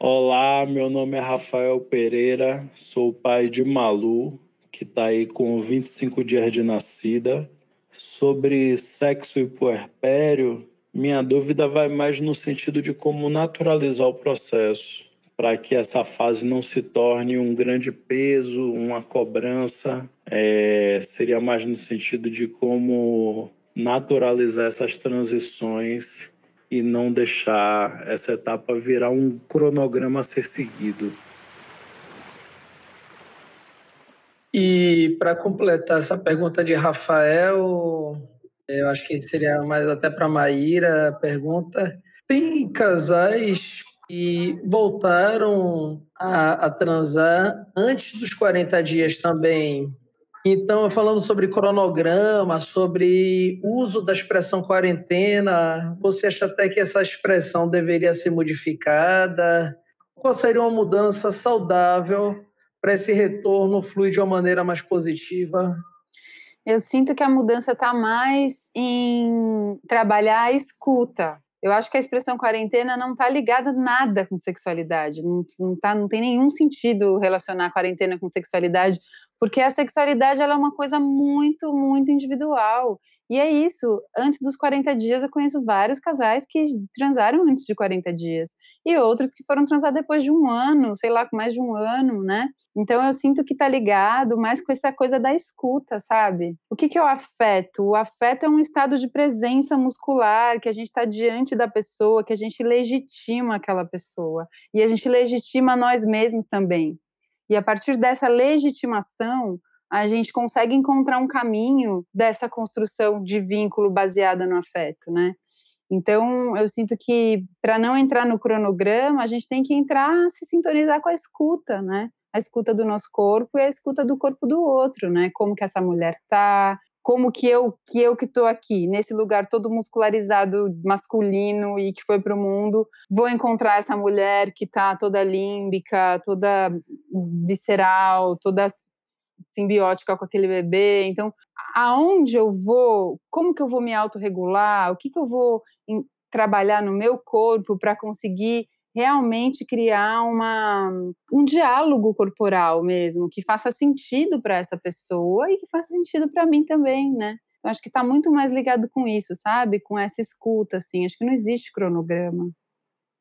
Olá, meu nome é Rafael Pereira, sou pai de Malu, que está aí com 25 dias de nascida. Sobre sexo e puerpério, minha dúvida vai mais no sentido de como naturalizar o processo, para que essa fase não se torne um grande peso, uma cobrança. É, seria mais no sentido de como naturalizar essas transições e não deixar essa etapa virar um cronograma a ser seguido. E para completar essa pergunta de Rafael, eu acho que seria mais até para Maíra a pergunta. Tem casais que voltaram a, a transar antes dos 40 dias também então, falando sobre cronograma, sobre uso da expressão quarentena, você acha até que essa expressão deveria ser modificada? Qual seria uma mudança saudável para esse retorno fluir de uma maneira mais positiva? Eu sinto que a mudança está mais em trabalhar a escuta. Eu acho que a expressão quarentena não está ligada nada com sexualidade. Não, não, tá, não tem nenhum sentido relacionar quarentena com sexualidade, porque a sexualidade ela é uma coisa muito, muito individual. E é isso. Antes dos 40 dias, eu conheço vários casais que transaram antes de 40 dias. E outros que foram transar depois de um ano, sei lá, com mais de um ano, né? Então eu sinto que tá ligado mais com essa coisa da escuta, sabe? O que, que é o afeto? O afeto é um estado de presença muscular, que a gente está diante da pessoa, que a gente legitima aquela pessoa. E a gente legitima nós mesmos também. E a partir dessa legitimação, a gente consegue encontrar um caminho dessa construção de vínculo baseada no afeto, né? Então, eu sinto que para não entrar no cronograma, a gente tem que entrar, se sintonizar com a escuta, né? A escuta do nosso corpo e a escuta do corpo do outro, né? Como que essa mulher tá, como que eu que eu que estou aqui nesse lugar todo muscularizado masculino e que foi para o mundo vou encontrar essa mulher que está toda límbica toda visceral toda simbiótica com aquele bebê então aonde eu vou como que eu vou me autorregular o que que eu vou em, trabalhar no meu corpo para conseguir realmente criar uma, um diálogo corporal mesmo, que faça sentido para essa pessoa e que faça sentido para mim também, né? Eu acho que está muito mais ligado com isso, sabe? Com essa escuta, assim. Acho que não existe cronograma.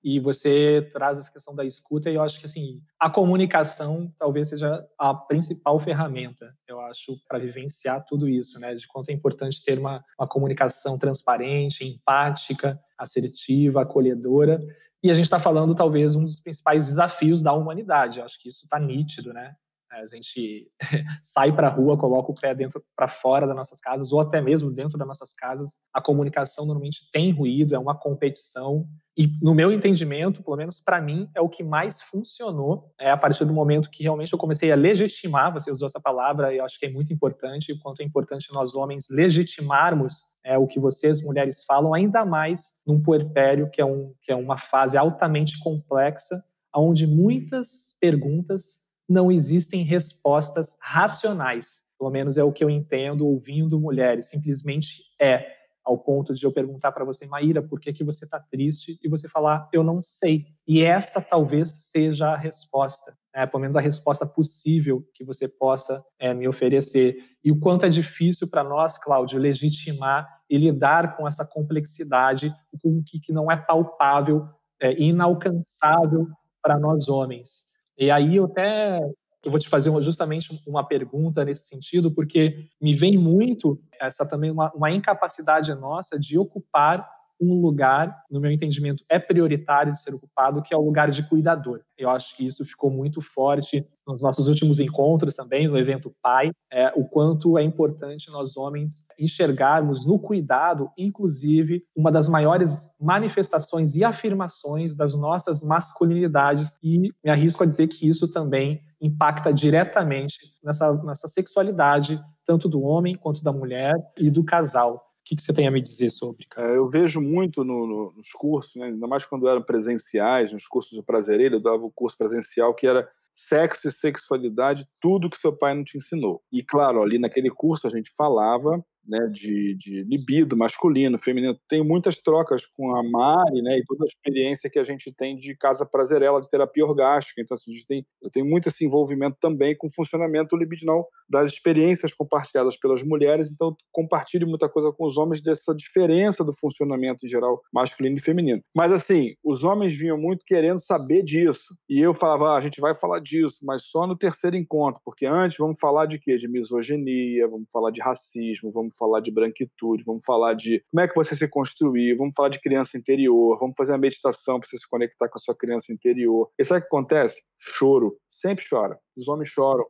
E você traz essa questão da escuta, e eu acho que assim, a comunicação talvez seja a principal ferramenta, eu acho, para vivenciar tudo isso, né? De quanto é importante ter uma, uma comunicação transparente, empática, assertiva, acolhedora, e a gente está falando, talvez, um dos principais desafios da humanidade. Eu acho que isso está nítido, né? A gente sai para a rua, coloca o pé dentro para fora das nossas casas, ou até mesmo dentro das nossas casas. A comunicação normalmente tem ruído, é uma competição. E, no meu entendimento, pelo menos para mim, é o que mais funcionou. É a partir do momento que realmente eu comecei a legitimar você usou essa palavra, e eu acho que é muito importante, o quanto é importante nós homens legitimarmos é, o que vocês, mulheres, falam, ainda mais num puerpério, que é, um, que é uma fase altamente complexa, onde muitas perguntas não existem respostas racionais. Pelo menos é o que eu entendo ouvindo mulheres. Simplesmente é, ao ponto de eu perguntar para você, Maíra, por que, que você está triste? E você falar, eu não sei. E essa talvez seja a resposta é, pelo menos a resposta possível que você possa é, me oferecer. E o quanto é difícil para nós, Cláudio, legitimar e lidar com essa complexidade, com o que, que não é palpável é, inalcançável para nós homens. E aí eu até eu vou te fazer justamente uma pergunta nesse sentido, porque me vem muito essa também uma, uma incapacidade nossa de ocupar um lugar, no meu entendimento, é prioritário de ser ocupado, que é o lugar de cuidador. Eu acho que isso ficou muito forte nos nossos últimos encontros também, no evento Pai, é, o quanto é importante nós homens enxergarmos no cuidado, inclusive, uma das maiores manifestações e afirmações das nossas masculinidades, e me arrisco a dizer que isso também impacta diretamente nessa, nessa sexualidade, tanto do homem quanto da mulher e do casal. Que, que você tem a me dizer sobre? Cara? É, eu vejo muito no, no, nos cursos, né? ainda mais quando eram presenciais, nos cursos de prazereiro, eu dava o curso presencial que era sexo e sexualidade, tudo que seu pai não te ensinou. E claro, ali naquele curso a gente falava né, de, de libido masculino, feminino. Tenho muitas trocas com a Mari, né, e toda a experiência que a gente tem de casa prazerela, de terapia orgástica. Então, assim, a gente tem, eu tenho muito esse envolvimento também com o funcionamento libidinal das experiências compartilhadas pelas mulheres. Então, compartilho muita coisa com os homens dessa diferença do funcionamento em geral masculino e feminino. Mas, assim, os homens vinham muito querendo saber disso. E eu falava, ah, a gente vai falar disso, mas só no terceiro encontro, porque antes vamos falar de quê? De misoginia, vamos falar de racismo, vamos falar de branquitude, vamos falar de como é que você se construir, vamos falar de criança interior, vamos fazer a meditação para você se conectar com a sua criança interior. E sabe o que acontece? Choro. Sempre chora. Os homens choram.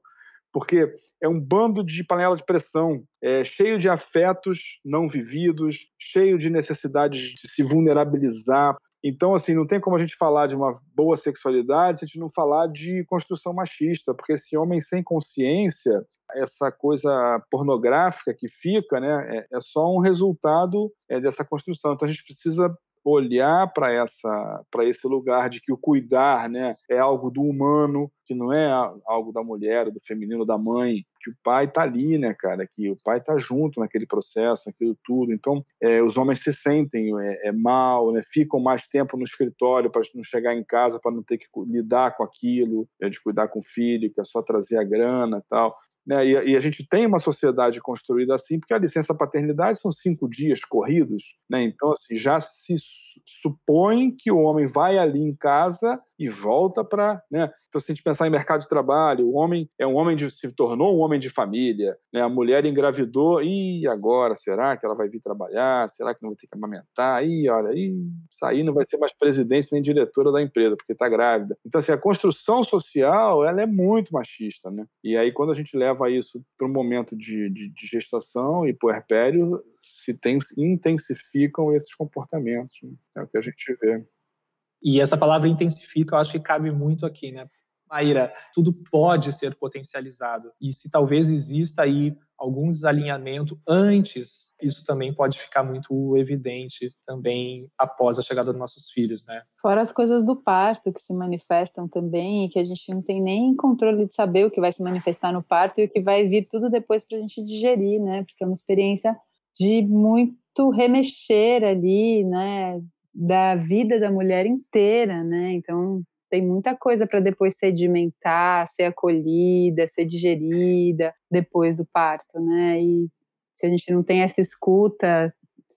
Porque é um bando de panela de pressão, é, cheio de afetos não vividos, cheio de necessidades de se vulnerabilizar, então, assim, não tem como a gente falar de uma boa sexualidade se a gente não falar de construção machista, porque esse homem sem consciência, essa coisa pornográfica que fica, né, é, é só um resultado é, dessa construção. Então, a gente precisa olhar para essa para esse lugar de que o cuidar né é algo do humano que não é algo da mulher do feminino da mãe que o pai está ali né cara que o pai está junto naquele processo naquilo tudo então é, os homens se sentem é, é mal né ficam mais tempo no escritório para não chegar em casa para não ter que lidar com aquilo é, de cuidar com o filho que é só trazer a grana tal né? E, e, a gente tem uma sociedade construída assim, porque a licença paternidade são cinco dias corridos, né? então assim, já se supõe que o homem vai ali em casa e volta para. Né? Então, se a gente pensar em mercado de trabalho, o homem é um homem de, se tornou um homem de família, né? a mulher engravidou, e agora? Será que ela vai vir trabalhar? Será que não vai ter que amamentar? E olha, e sair não vai ser mais presidente nem diretora da empresa, porque está grávida. Então, assim, a construção social ela é muito machista. Né? E aí, quando a gente leva leva isso para um momento de, de, de, gestação e puerpério, se tem, intensificam esses comportamentos. Né? É o que a gente vê. E essa palavra intensifica, eu acho que cabe muito aqui, né? Maíra, tudo pode ser potencializado. E se talvez exista aí algum desalinhamento antes, isso também pode ficar muito evidente também após a chegada dos nossos filhos, né? Fora as coisas do parto que se manifestam também e que a gente não tem nem controle de saber o que vai se manifestar no parto e o que vai vir tudo depois para a gente digerir, né? Porque é uma experiência de muito remexer ali, né? Da vida da mulher inteira, né? Então tem muita coisa para depois sedimentar, ser acolhida, ser digerida depois do parto, né? E se a gente não tem essa escuta,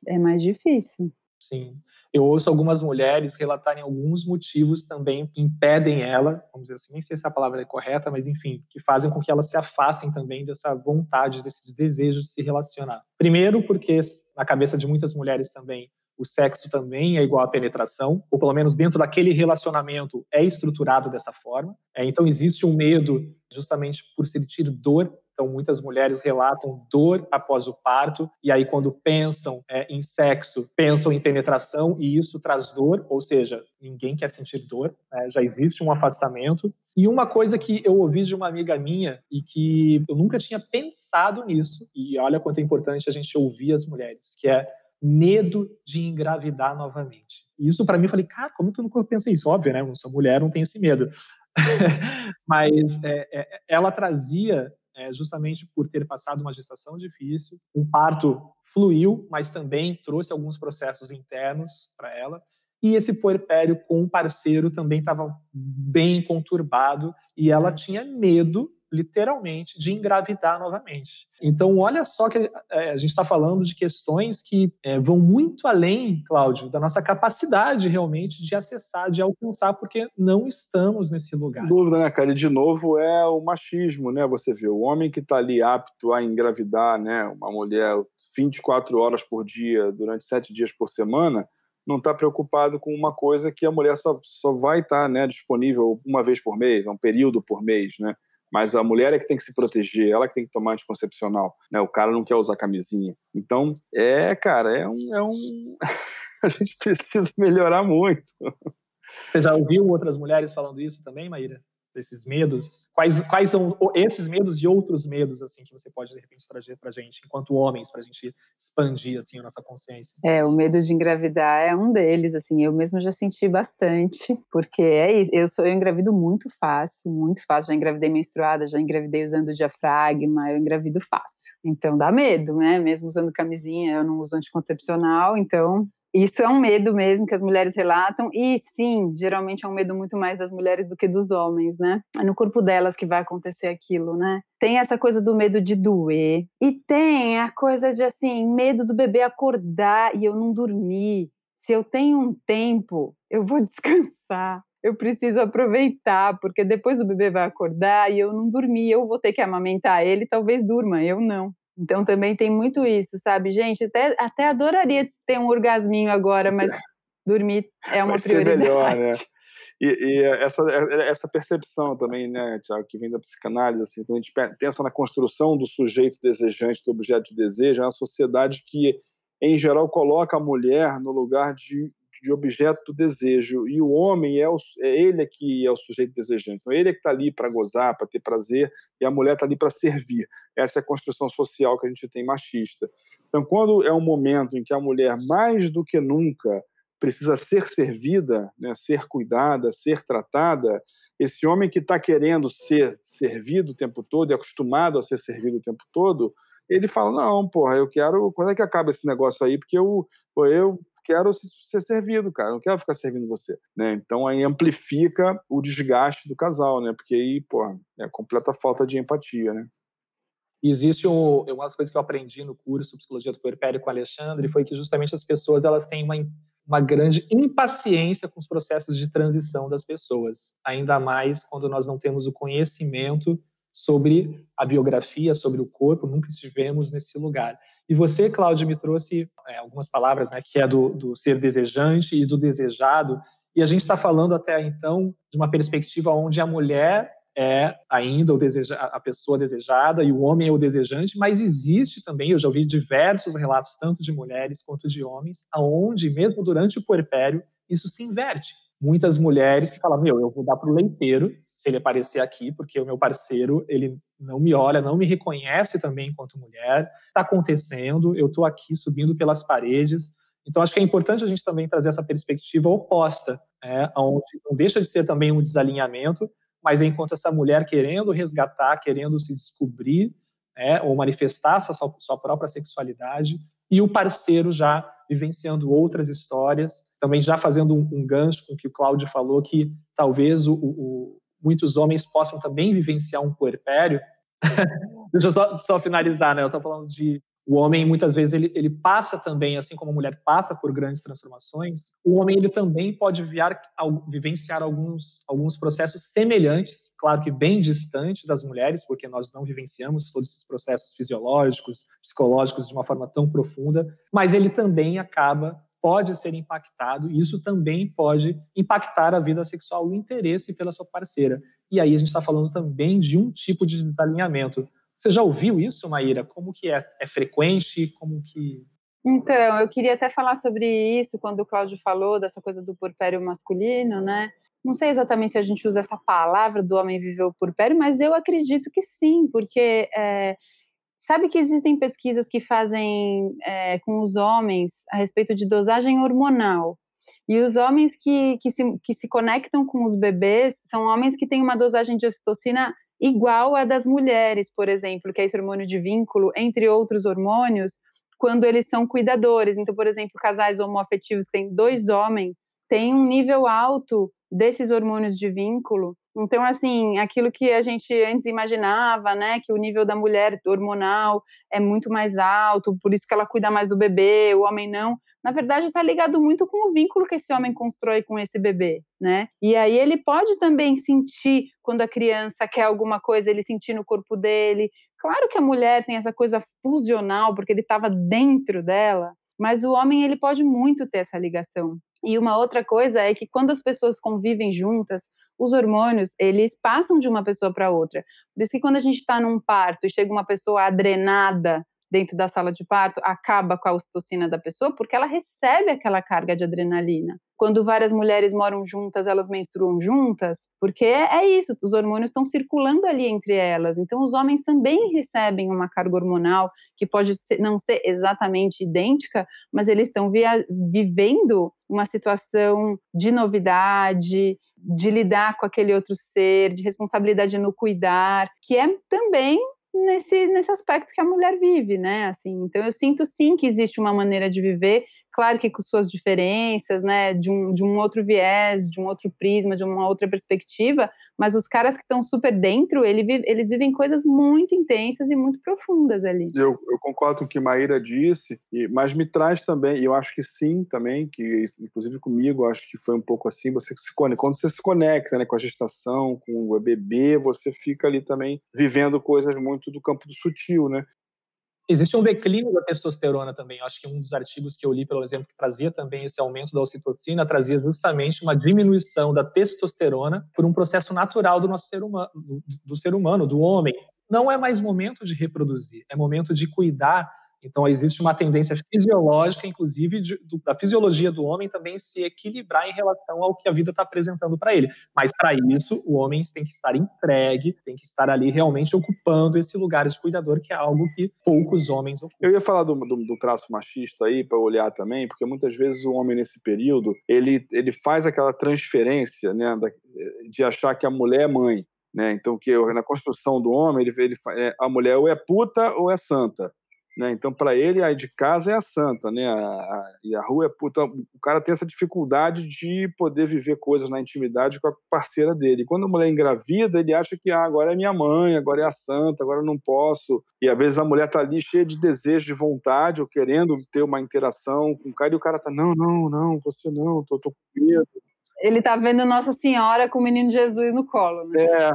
é mais difícil. Sim. Eu ouço algumas mulheres relatarem alguns motivos também que impedem ela, vamos dizer assim, nem sei se a palavra é correta, mas enfim, que fazem com que elas se afastem também dessa vontade, desse desejo de se relacionar. Primeiro, porque na cabeça de muitas mulheres também o sexo também é igual à penetração, ou pelo menos dentro daquele relacionamento é estruturado dessa forma. É, então existe um medo justamente por sentir dor. Então muitas mulheres relatam dor após o parto e aí quando pensam é, em sexo pensam em penetração e isso traz dor, ou seja, ninguém quer sentir dor. Né? Já existe um afastamento. E uma coisa que eu ouvi de uma amiga minha e que eu nunca tinha pensado nisso e olha quanto é importante a gente ouvir as mulheres, que é medo de engravidar novamente. E isso para mim, eu falei, cara, como que eu nunca pensei isso? Óbvio, né? Eu sou mulher, não tenho esse medo. Mas é, é, ela trazia, é, justamente por ter passado uma gestação difícil, um parto fluiu, mas também trouxe alguns processos internos para ela. E esse puerpério com o parceiro também estava bem conturbado e ela tinha medo literalmente, de engravidar novamente. Então, olha só que é, a gente está falando de questões que é, vão muito além, Cláudio, da nossa capacidade realmente de acessar, de alcançar, porque não estamos nesse lugar. Sem dúvida, né, cara? E de novo é o machismo, né? Você vê o homem que está ali apto a engravidar, né? Uma mulher 24 horas por dia, durante sete dias por semana, não está preocupado com uma coisa que a mulher só, só vai estar tá, né, disponível uma vez por mês, um período por mês, né? Mas a mulher é que tem que se proteger, ela que tem que tomar anticoncepcional, né? O cara não quer usar camisinha. Então, é, cara, é um... É um... a gente precisa melhorar muito. Você já ouviu outras mulheres falando isso também, Maíra? Desses medos? Quais, quais são esses medos e outros medos assim que você pode de repente trazer para gente, enquanto homens, para a gente expandir assim a nossa consciência? É, o medo de engravidar é um deles. Assim, eu mesmo já senti bastante, porque é isso. Eu sou eu engravido muito fácil, muito fácil. Já engravidei menstruada, já engravidei usando diafragma, eu engravido fácil. Então dá medo, né? Mesmo usando camisinha, eu não uso anticoncepcional, então isso é um medo mesmo que as mulheres relatam, e sim, geralmente é um medo muito mais das mulheres do que dos homens, né? É no corpo delas que vai acontecer aquilo, né? Tem essa coisa do medo de doer, e tem a coisa de assim, medo do bebê acordar e eu não dormir. Se eu tenho um tempo, eu vou descansar. Eu preciso aproveitar, porque depois o bebê vai acordar e eu não dormi, eu vou ter que amamentar ele, talvez durma, eu não. Então também tem muito isso, sabe, gente? Até, até adoraria ter um orgasminho agora, mas dormir é uma Vai prioridade. Ser melhor, né? E, e, essa, essa percepção também, né, Tiago, que vem da psicanálise, assim, quando a gente pensa na construção do sujeito desejante, do objeto de desejo, é uma sociedade que, em geral, coloca a mulher no lugar de de objeto do desejo. E o homem é, o, é ele que é o sujeito desejante. Então, ele é que está ali para gozar, para ter prazer, e a mulher está ali para servir. Essa é a construção social que a gente tem machista. Então, quando é um momento em que a mulher, mais do que nunca, precisa ser servida, né, ser cuidada, ser tratada, esse homem que está querendo ser servido o tempo todo e acostumado a ser servido o tempo todo, ele fala: Não, porra, eu quero. Quando é que acaba esse negócio aí? Porque eu, eu quero ser servido, cara, não quero ficar servindo você, né? Então aí amplifica o desgaste do casal, né? Porque aí, pô, é completa falta de empatia, né? existe um, uma das coisas que eu aprendi no curso Psicologia do Puerpério com o Alexandre foi que justamente as pessoas elas têm uma, uma grande impaciência com os processos de transição das pessoas, ainda mais quando nós não temos o conhecimento sobre a biografia, sobre o corpo, nunca estivemos nesse lugar. E você, Cláudia, me trouxe é, algumas palavras, né, que é do, do ser desejante e do desejado. E a gente está falando até então de uma perspectiva onde a mulher é ainda o deseja, a pessoa desejada e o homem é o desejante, mas existe também, eu já ouvi diversos relatos, tanto de mulheres quanto de homens, aonde mesmo durante o puerpério isso se inverte muitas mulheres que falam, meu, eu vou dar para o leiteiro se ele aparecer aqui, porque o meu parceiro, ele não me olha, não me reconhece também enquanto mulher, está acontecendo, eu estou aqui subindo pelas paredes. Então, acho que é importante a gente também trazer essa perspectiva oposta, né, onde não deixa de ser também um desalinhamento, mas enquanto essa mulher querendo resgatar, querendo se descobrir, né, ou manifestar essa sua, sua própria sexualidade, e o parceiro já vivenciando outras histórias, também já fazendo um, um gancho com o que o Cláudio falou, que talvez o, o, muitos homens possam também vivenciar um puerpério. Deixa eu só, só finalizar, né? Eu estou falando de o homem muitas vezes ele, ele passa também, assim como a mulher passa por grandes transformações, o homem ele também pode viar, vivenciar alguns, alguns processos semelhantes, claro que bem distantes das mulheres, porque nós não vivenciamos todos esses processos fisiológicos, psicológicos de uma forma tão profunda, mas ele também acaba pode ser impactado e isso também pode impactar a vida sexual, o interesse pela sua parceira. E aí a gente está falando também de um tipo de desalinhamento você já ouviu isso, Maíra? Como que é? É frequente? Como que... Então, eu queria até falar sobre isso quando o Cláudio falou dessa coisa do porpério masculino, né? Não sei exatamente se a gente usa essa palavra do homem viver o porpério, mas eu acredito que sim, porque é, sabe que existem pesquisas que fazem é, com os homens a respeito de dosagem hormonal. E os homens que, que, se, que se conectam com os bebês são homens que têm uma dosagem de ocitocina igual a das mulheres, por exemplo, que é esse hormônio de vínculo, entre outros hormônios, quando eles são cuidadores. Então, por exemplo, casais homoafetivos têm dois homens têm um nível alto desses hormônios de vínculo Então, assim, aquilo que a gente antes imaginava, né, que o nível da mulher hormonal é muito mais alto, por isso que ela cuida mais do bebê, o homem não, na verdade está ligado muito com o vínculo que esse homem constrói com esse bebê, né? E aí ele pode também sentir quando a criança quer alguma coisa, ele sentir no corpo dele. Claro que a mulher tem essa coisa fusional, porque ele estava dentro dela, mas o homem ele pode muito ter essa ligação. E uma outra coisa é que quando as pessoas convivem juntas, os hormônios, eles passam de uma pessoa para outra. Por isso que quando a gente está num parto e chega uma pessoa adrenada dentro da sala de parto, acaba com a ocitocina da pessoa, porque ela recebe aquela carga de adrenalina quando várias mulheres moram juntas, elas menstruam juntas, porque é isso, os hormônios estão circulando ali entre elas. Então, os homens também recebem uma carga hormonal que pode não ser exatamente idêntica, mas eles estão vivendo uma situação de novidade, de lidar com aquele outro ser, de responsabilidade no cuidar, que é também nesse, nesse aspecto que a mulher vive, né? Assim, então eu sinto sim que existe uma maneira de viver claro que com suas diferenças, né, de um, de um outro viés, de um outro prisma, de uma outra perspectiva, mas os caras que estão super dentro, ele vive, eles vivem coisas muito intensas e muito profundas ali. Eu, eu concordo com o que Maíra disse, e, mas me traz também, e eu acho que sim também, que inclusive comigo, acho que foi um pouco assim, você se conecta, quando você se conecta né, com a gestação, com o bebê, você fica ali também vivendo coisas muito do campo do sutil, né? Existe um declínio da testosterona também. Eu acho que um dos artigos que eu li, pelo exemplo, que trazia também esse aumento da ocitocina, trazia justamente uma diminuição da testosterona por um processo natural do nosso ser humano, do, do ser humano, do homem. Não é mais momento de reproduzir, é momento de cuidar então, existe uma tendência fisiológica, inclusive, de, do, da fisiologia do homem também se equilibrar em relação ao que a vida está apresentando para ele. Mas, para isso, o homem tem que estar entregue, tem que estar ali realmente ocupando esse lugar de cuidador, que é algo que poucos homens ocupam. Eu ia falar do, do, do traço machista aí, para olhar também, porque muitas vezes o homem, nesse período, ele, ele faz aquela transferência né, da, de achar que a mulher é mãe. Né? Então, que na construção do homem, ele, ele, é, a mulher ou é puta ou é santa. Né? Então, para ele, a de casa é a santa, né? A, a, e a rua é puta. O cara tem essa dificuldade de poder viver coisas na intimidade com a parceira dele. E quando a mulher engravida, ele acha que ah, agora é minha mãe, agora é a santa, agora eu não posso. E às vezes a mulher tá ali cheia de desejo, de vontade, ou querendo ter uma interação com o cara, e o cara tá, não, não, não, você não, tô, tô com medo. Ele tá vendo Nossa Senhora com o menino Jesus no colo, né? É,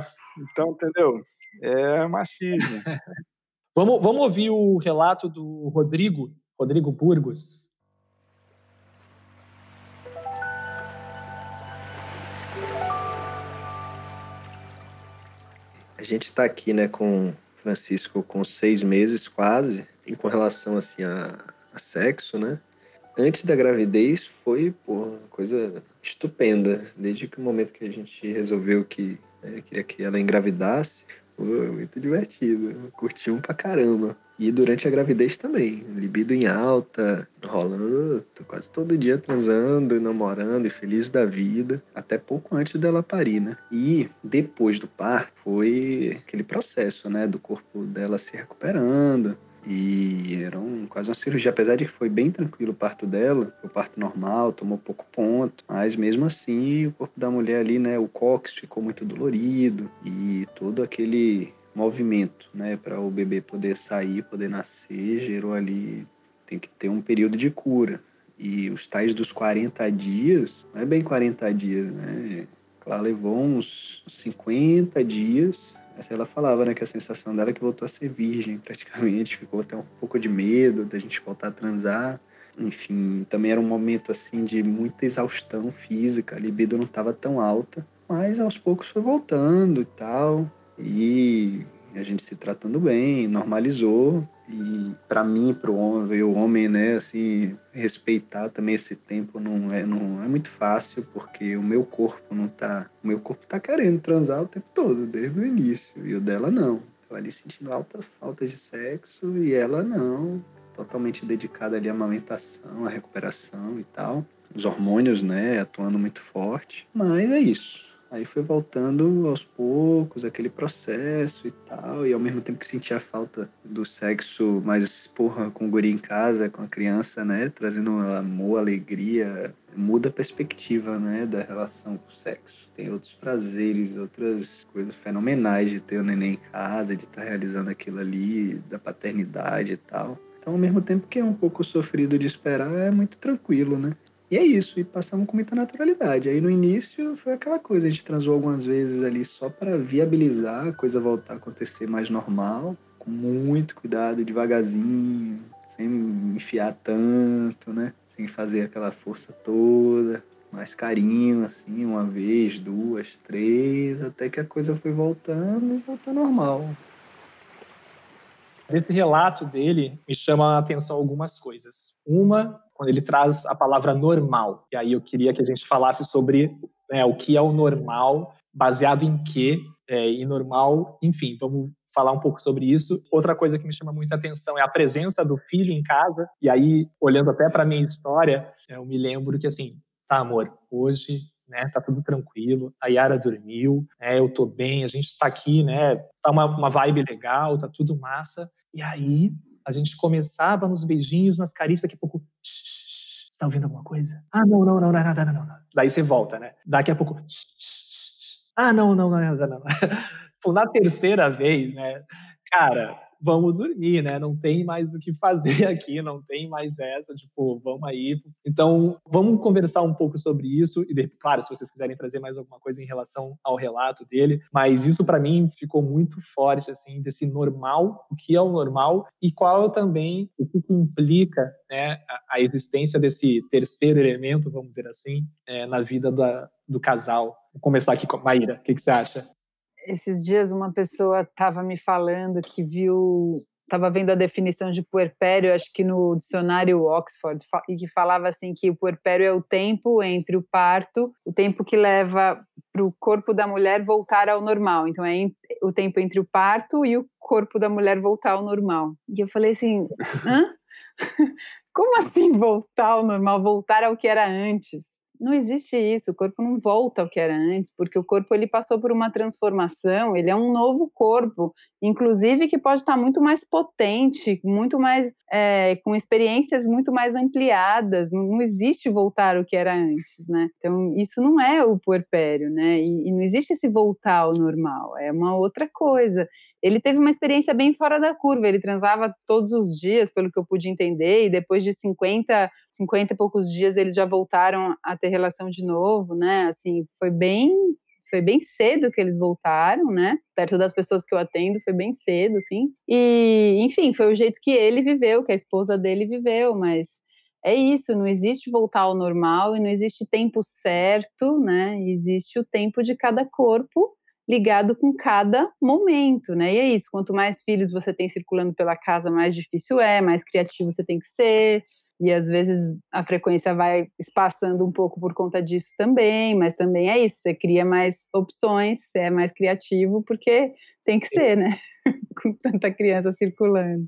então, entendeu? É machismo. Vamos, vamos ouvir o relato do Rodrigo, Rodrigo Burgos. A gente está aqui, né, com Francisco com seis meses quase, e com relação assim a, a sexo, né? Antes da gravidez foi pô, uma coisa estupenda. Desde que o momento que a gente resolveu que né, queria que ela engravidasse, foi muito divertido. Curti um pra caramba. E durante a gravidez também. Libido em alta, rolando quase todo dia transando, namorando e feliz da vida. Até pouco antes dela parir, né? E depois do parto foi aquele processo, né? Do corpo dela se recuperando e era um, quase uma cirurgia, apesar de que foi bem tranquilo o parto dela, o parto normal, tomou pouco ponto, mas mesmo assim o corpo da mulher ali, né, o cóccix ficou muito dolorido e todo aquele movimento, né, para o bebê poder sair, poder nascer, gerou ali tem que ter um período de cura. E os tais dos 40 dias, não é bem 40 dias, né? Ela levou uns 50 dias ela falava, né, que a sensação dela é que voltou a ser virgem, praticamente, ficou até um pouco de medo da gente voltar a transar. Enfim, também era um momento assim de muita exaustão física, a libido não estava tão alta, mas aos poucos foi voltando e tal. E a gente se tratando bem, normalizou. E para mim, para o homem, né, assim, respeitar também esse tempo não é, não é muito fácil, porque o meu corpo não tá, o meu corpo tá querendo transar o tempo todo, desde o início, e o dela não. Tô ali sentindo alta falta de sexo e ela não, totalmente dedicada ali à amamentação, à recuperação e tal. Os hormônios, né, atuando muito forte. Mas é isso Aí foi voltando aos poucos, aquele processo e tal, e ao mesmo tempo que sentia a falta do sexo mais, porra, com o guri em casa, com a criança, né? Trazendo amor, alegria, muda a perspectiva, né, da relação com o sexo. Tem outros prazeres, outras coisas fenomenais de ter o neném em casa, de estar tá realizando aquilo ali, da paternidade e tal. Então, ao mesmo tempo que é um pouco sofrido de esperar, é muito tranquilo, né? E é isso, e passamos com muita naturalidade. Aí no início foi aquela coisa, a gente transou algumas vezes ali só para viabilizar a coisa voltar a acontecer mais normal, com muito cuidado, devagarzinho, sem enfiar tanto, né? Sem fazer aquela força toda, mais carinho, assim, uma vez, duas, três, até que a coisa foi voltando e voltou normal. Desse relato dele, me chama a atenção algumas coisas. Uma, quando ele traz a palavra normal. E aí eu queria que a gente falasse sobre né, o que é o normal, baseado em quê, é, e normal, enfim, vamos falar um pouco sobre isso. Outra coisa que me chama muita atenção é a presença do filho em casa. E aí, olhando até para minha história, eu me lembro que assim, tá, amor, hoje né? Tá tudo tranquilo. A Yara dormiu, né? Eu tô bem, a gente está aqui, né? Tá uma, uma vibe legal, tá tudo massa. E aí a gente começava nos beijinhos, nas carícias, daqui a pouco. Você tá ouvindo alguma coisa? Ah, não, não, não, não é nada, não, não, não. Daí você volta, né? Daqui a pouco. Ah, não, não, não é nada, não. Na terceira vez, né? Cara, vamos dormir, né? Não tem mais o que fazer aqui, não tem mais essa, tipo, vamos aí. Então, vamos conversar um pouco sobre isso e, claro, se vocês quiserem trazer mais alguma coisa em relação ao relato dele, mas isso para mim ficou muito forte, assim, desse normal, o que é o normal e qual também o que implica, né, a, existência desse terceiro elemento, vamos dizer assim, é, na vida da, do casal. Vou começar aqui com a Maíra, o que, que você acha? Esses dias uma pessoa estava me falando que viu, estava vendo a definição de puerpério, acho que no dicionário Oxford, e que falava assim que o puerpério é o tempo entre o parto, o tempo que leva para o corpo da mulher voltar ao normal. Então é o tempo entre o parto e o corpo da mulher voltar ao normal. E eu falei assim, hã? Como assim voltar ao normal? Voltar ao que era antes? Não existe isso, o corpo não volta ao que era antes, porque o corpo ele passou por uma transformação, ele é um novo corpo, inclusive que pode estar muito mais potente, muito mais é, com experiências muito mais ampliadas. Não, não, existe voltar ao que era antes, né? Então isso não é o puerpério, né? E, e não existe esse voltar ao normal, é uma outra coisa. Ele teve uma experiência bem fora da curva, ele transava todos os dias, pelo que eu pude entender, e depois de 50 50 e poucos dias eles já voltaram a ter relação de novo, né? Assim, foi bem foi bem cedo que eles voltaram, né? Perto das pessoas que eu atendo, foi bem cedo, assim. E, enfim, foi o jeito que ele viveu, que a esposa dele viveu, mas é isso, não existe voltar ao normal e não existe tempo certo, né? Existe o tempo de cada corpo ligado com cada momento, né? E é isso, quanto mais filhos você tem circulando pela casa, mais difícil é, mais criativo você tem que ser, e às vezes a frequência vai espaçando um pouco por conta disso também, mas também é isso, você cria mais opções, você é mais criativo, porque tem que ser, né? Com tanta criança circulando.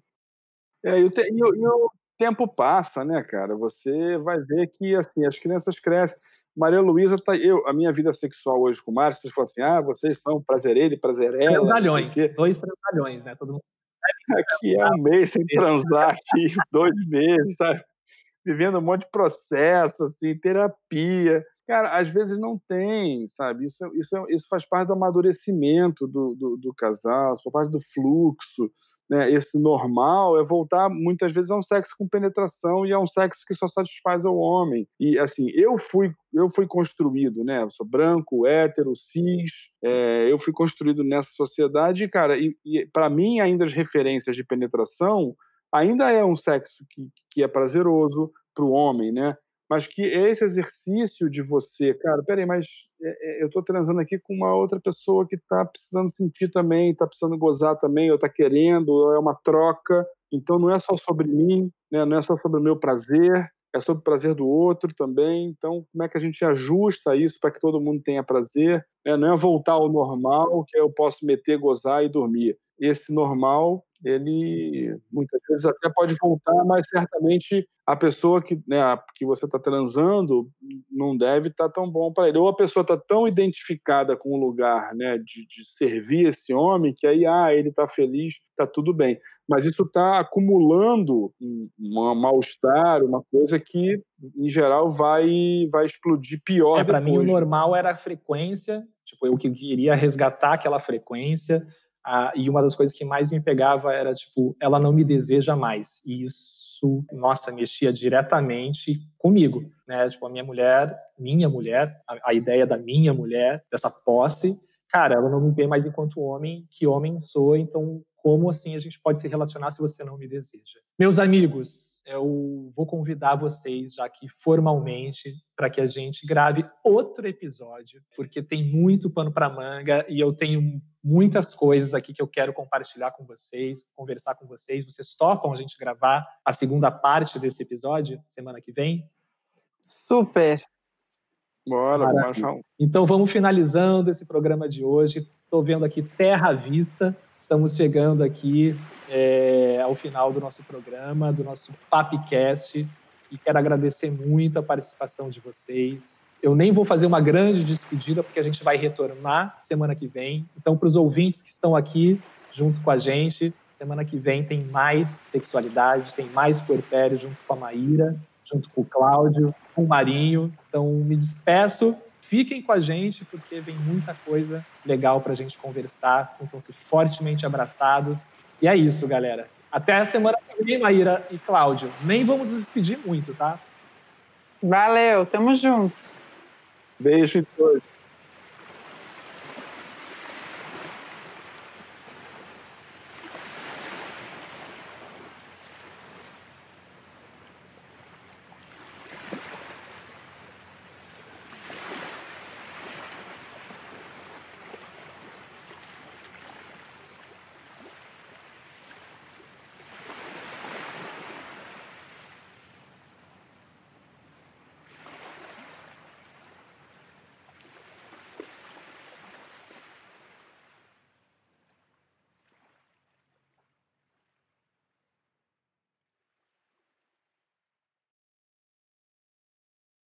É, e, o te, e, o, e o tempo passa, né, cara? Você vai ver que, assim, as crianças crescem. Maria Luísa, tá, eu, a minha vida sexual hoje com o Márcio, vocês falam assim, ah, vocês são prazer ele, prazer ela. Transalhões, dois transalhões, né? Todo mundo... Aqui é um mês sem transar, aqui dois meses, sabe? vivendo um monte de processo, assim, terapia. Cara, às vezes não tem, sabe? Isso, isso, isso faz parte do amadurecimento do, do, do casal, faz parte do fluxo. Né? Esse normal é voltar muitas vezes a um sexo com penetração e a um sexo que só satisfaz o homem. E assim, eu fui eu fui construído, né? Eu sou branco, hétero, cis, é, eu fui construído nessa sociedade, cara. E, e para mim ainda as referências de penetração ainda é um sexo que, que é prazeroso para o homem, né? Mas que esse exercício de você, cara, peraí, mas é, é, eu estou transando aqui com uma outra pessoa que está precisando sentir também, está precisando gozar também, ou está querendo, ou é uma troca. Então não é só sobre mim, né? não é só sobre o meu prazer, é sobre o prazer do outro também. Então, como é que a gente ajusta isso para que todo mundo tenha prazer? Né? Não é voltar ao normal, que eu posso meter, gozar e dormir esse normal ele muitas vezes até pode voltar, mas certamente a pessoa que, né, que você está transando não deve estar tá tão bom para ele. Ou a pessoa está tão identificada com o lugar né, de, de servir esse homem que aí, ah, ele está feliz, está tudo bem. Mas isso está acumulando um, um mal-estar, uma coisa que, em geral, vai, vai explodir pior é, Para mim, o normal era a frequência, tipo, eu que queria resgatar aquela frequência, ah, e uma das coisas que mais me pegava era, tipo, ela não me deseja mais. E isso, nossa, mexia diretamente comigo, né? Tipo, a minha mulher, minha mulher, a, a ideia da minha mulher, dessa posse, cara, ela não me vê mais enquanto homem, que homem sou, então como assim a gente pode se relacionar se você não me deseja? Meus amigos, eu vou convidar vocês, já que formalmente, para que a gente grave outro episódio, porque tem muito pano para manga e eu tenho muitas coisas aqui que eu quero compartilhar com vocês, conversar com vocês. Vocês topam a gente gravar a segunda parte desse episódio semana que vem? Super. Bora, vamos Então vamos finalizando esse programa de hoje. Estou vendo aqui Terra à Vista. Estamos chegando aqui é, ao final do nosso programa, do nosso Papcast, e quero agradecer muito a participação de vocês. Eu nem vou fazer uma grande despedida, porque a gente vai retornar semana que vem. Então, para os ouvintes que estão aqui junto com a gente, semana que vem tem mais sexualidade, tem mais puerpério junto com a Maíra, junto com o Cláudio, com o Marinho. Então, me despeço. Fiquem com a gente, porque vem muita coisa legal para a gente conversar. Então, se fortemente abraçados e é isso, galera. Até a semana que vem, Maíra e Cláudio. Nem vamos nos despedir muito, tá? Valeu, tamo junto. Beijo em todos.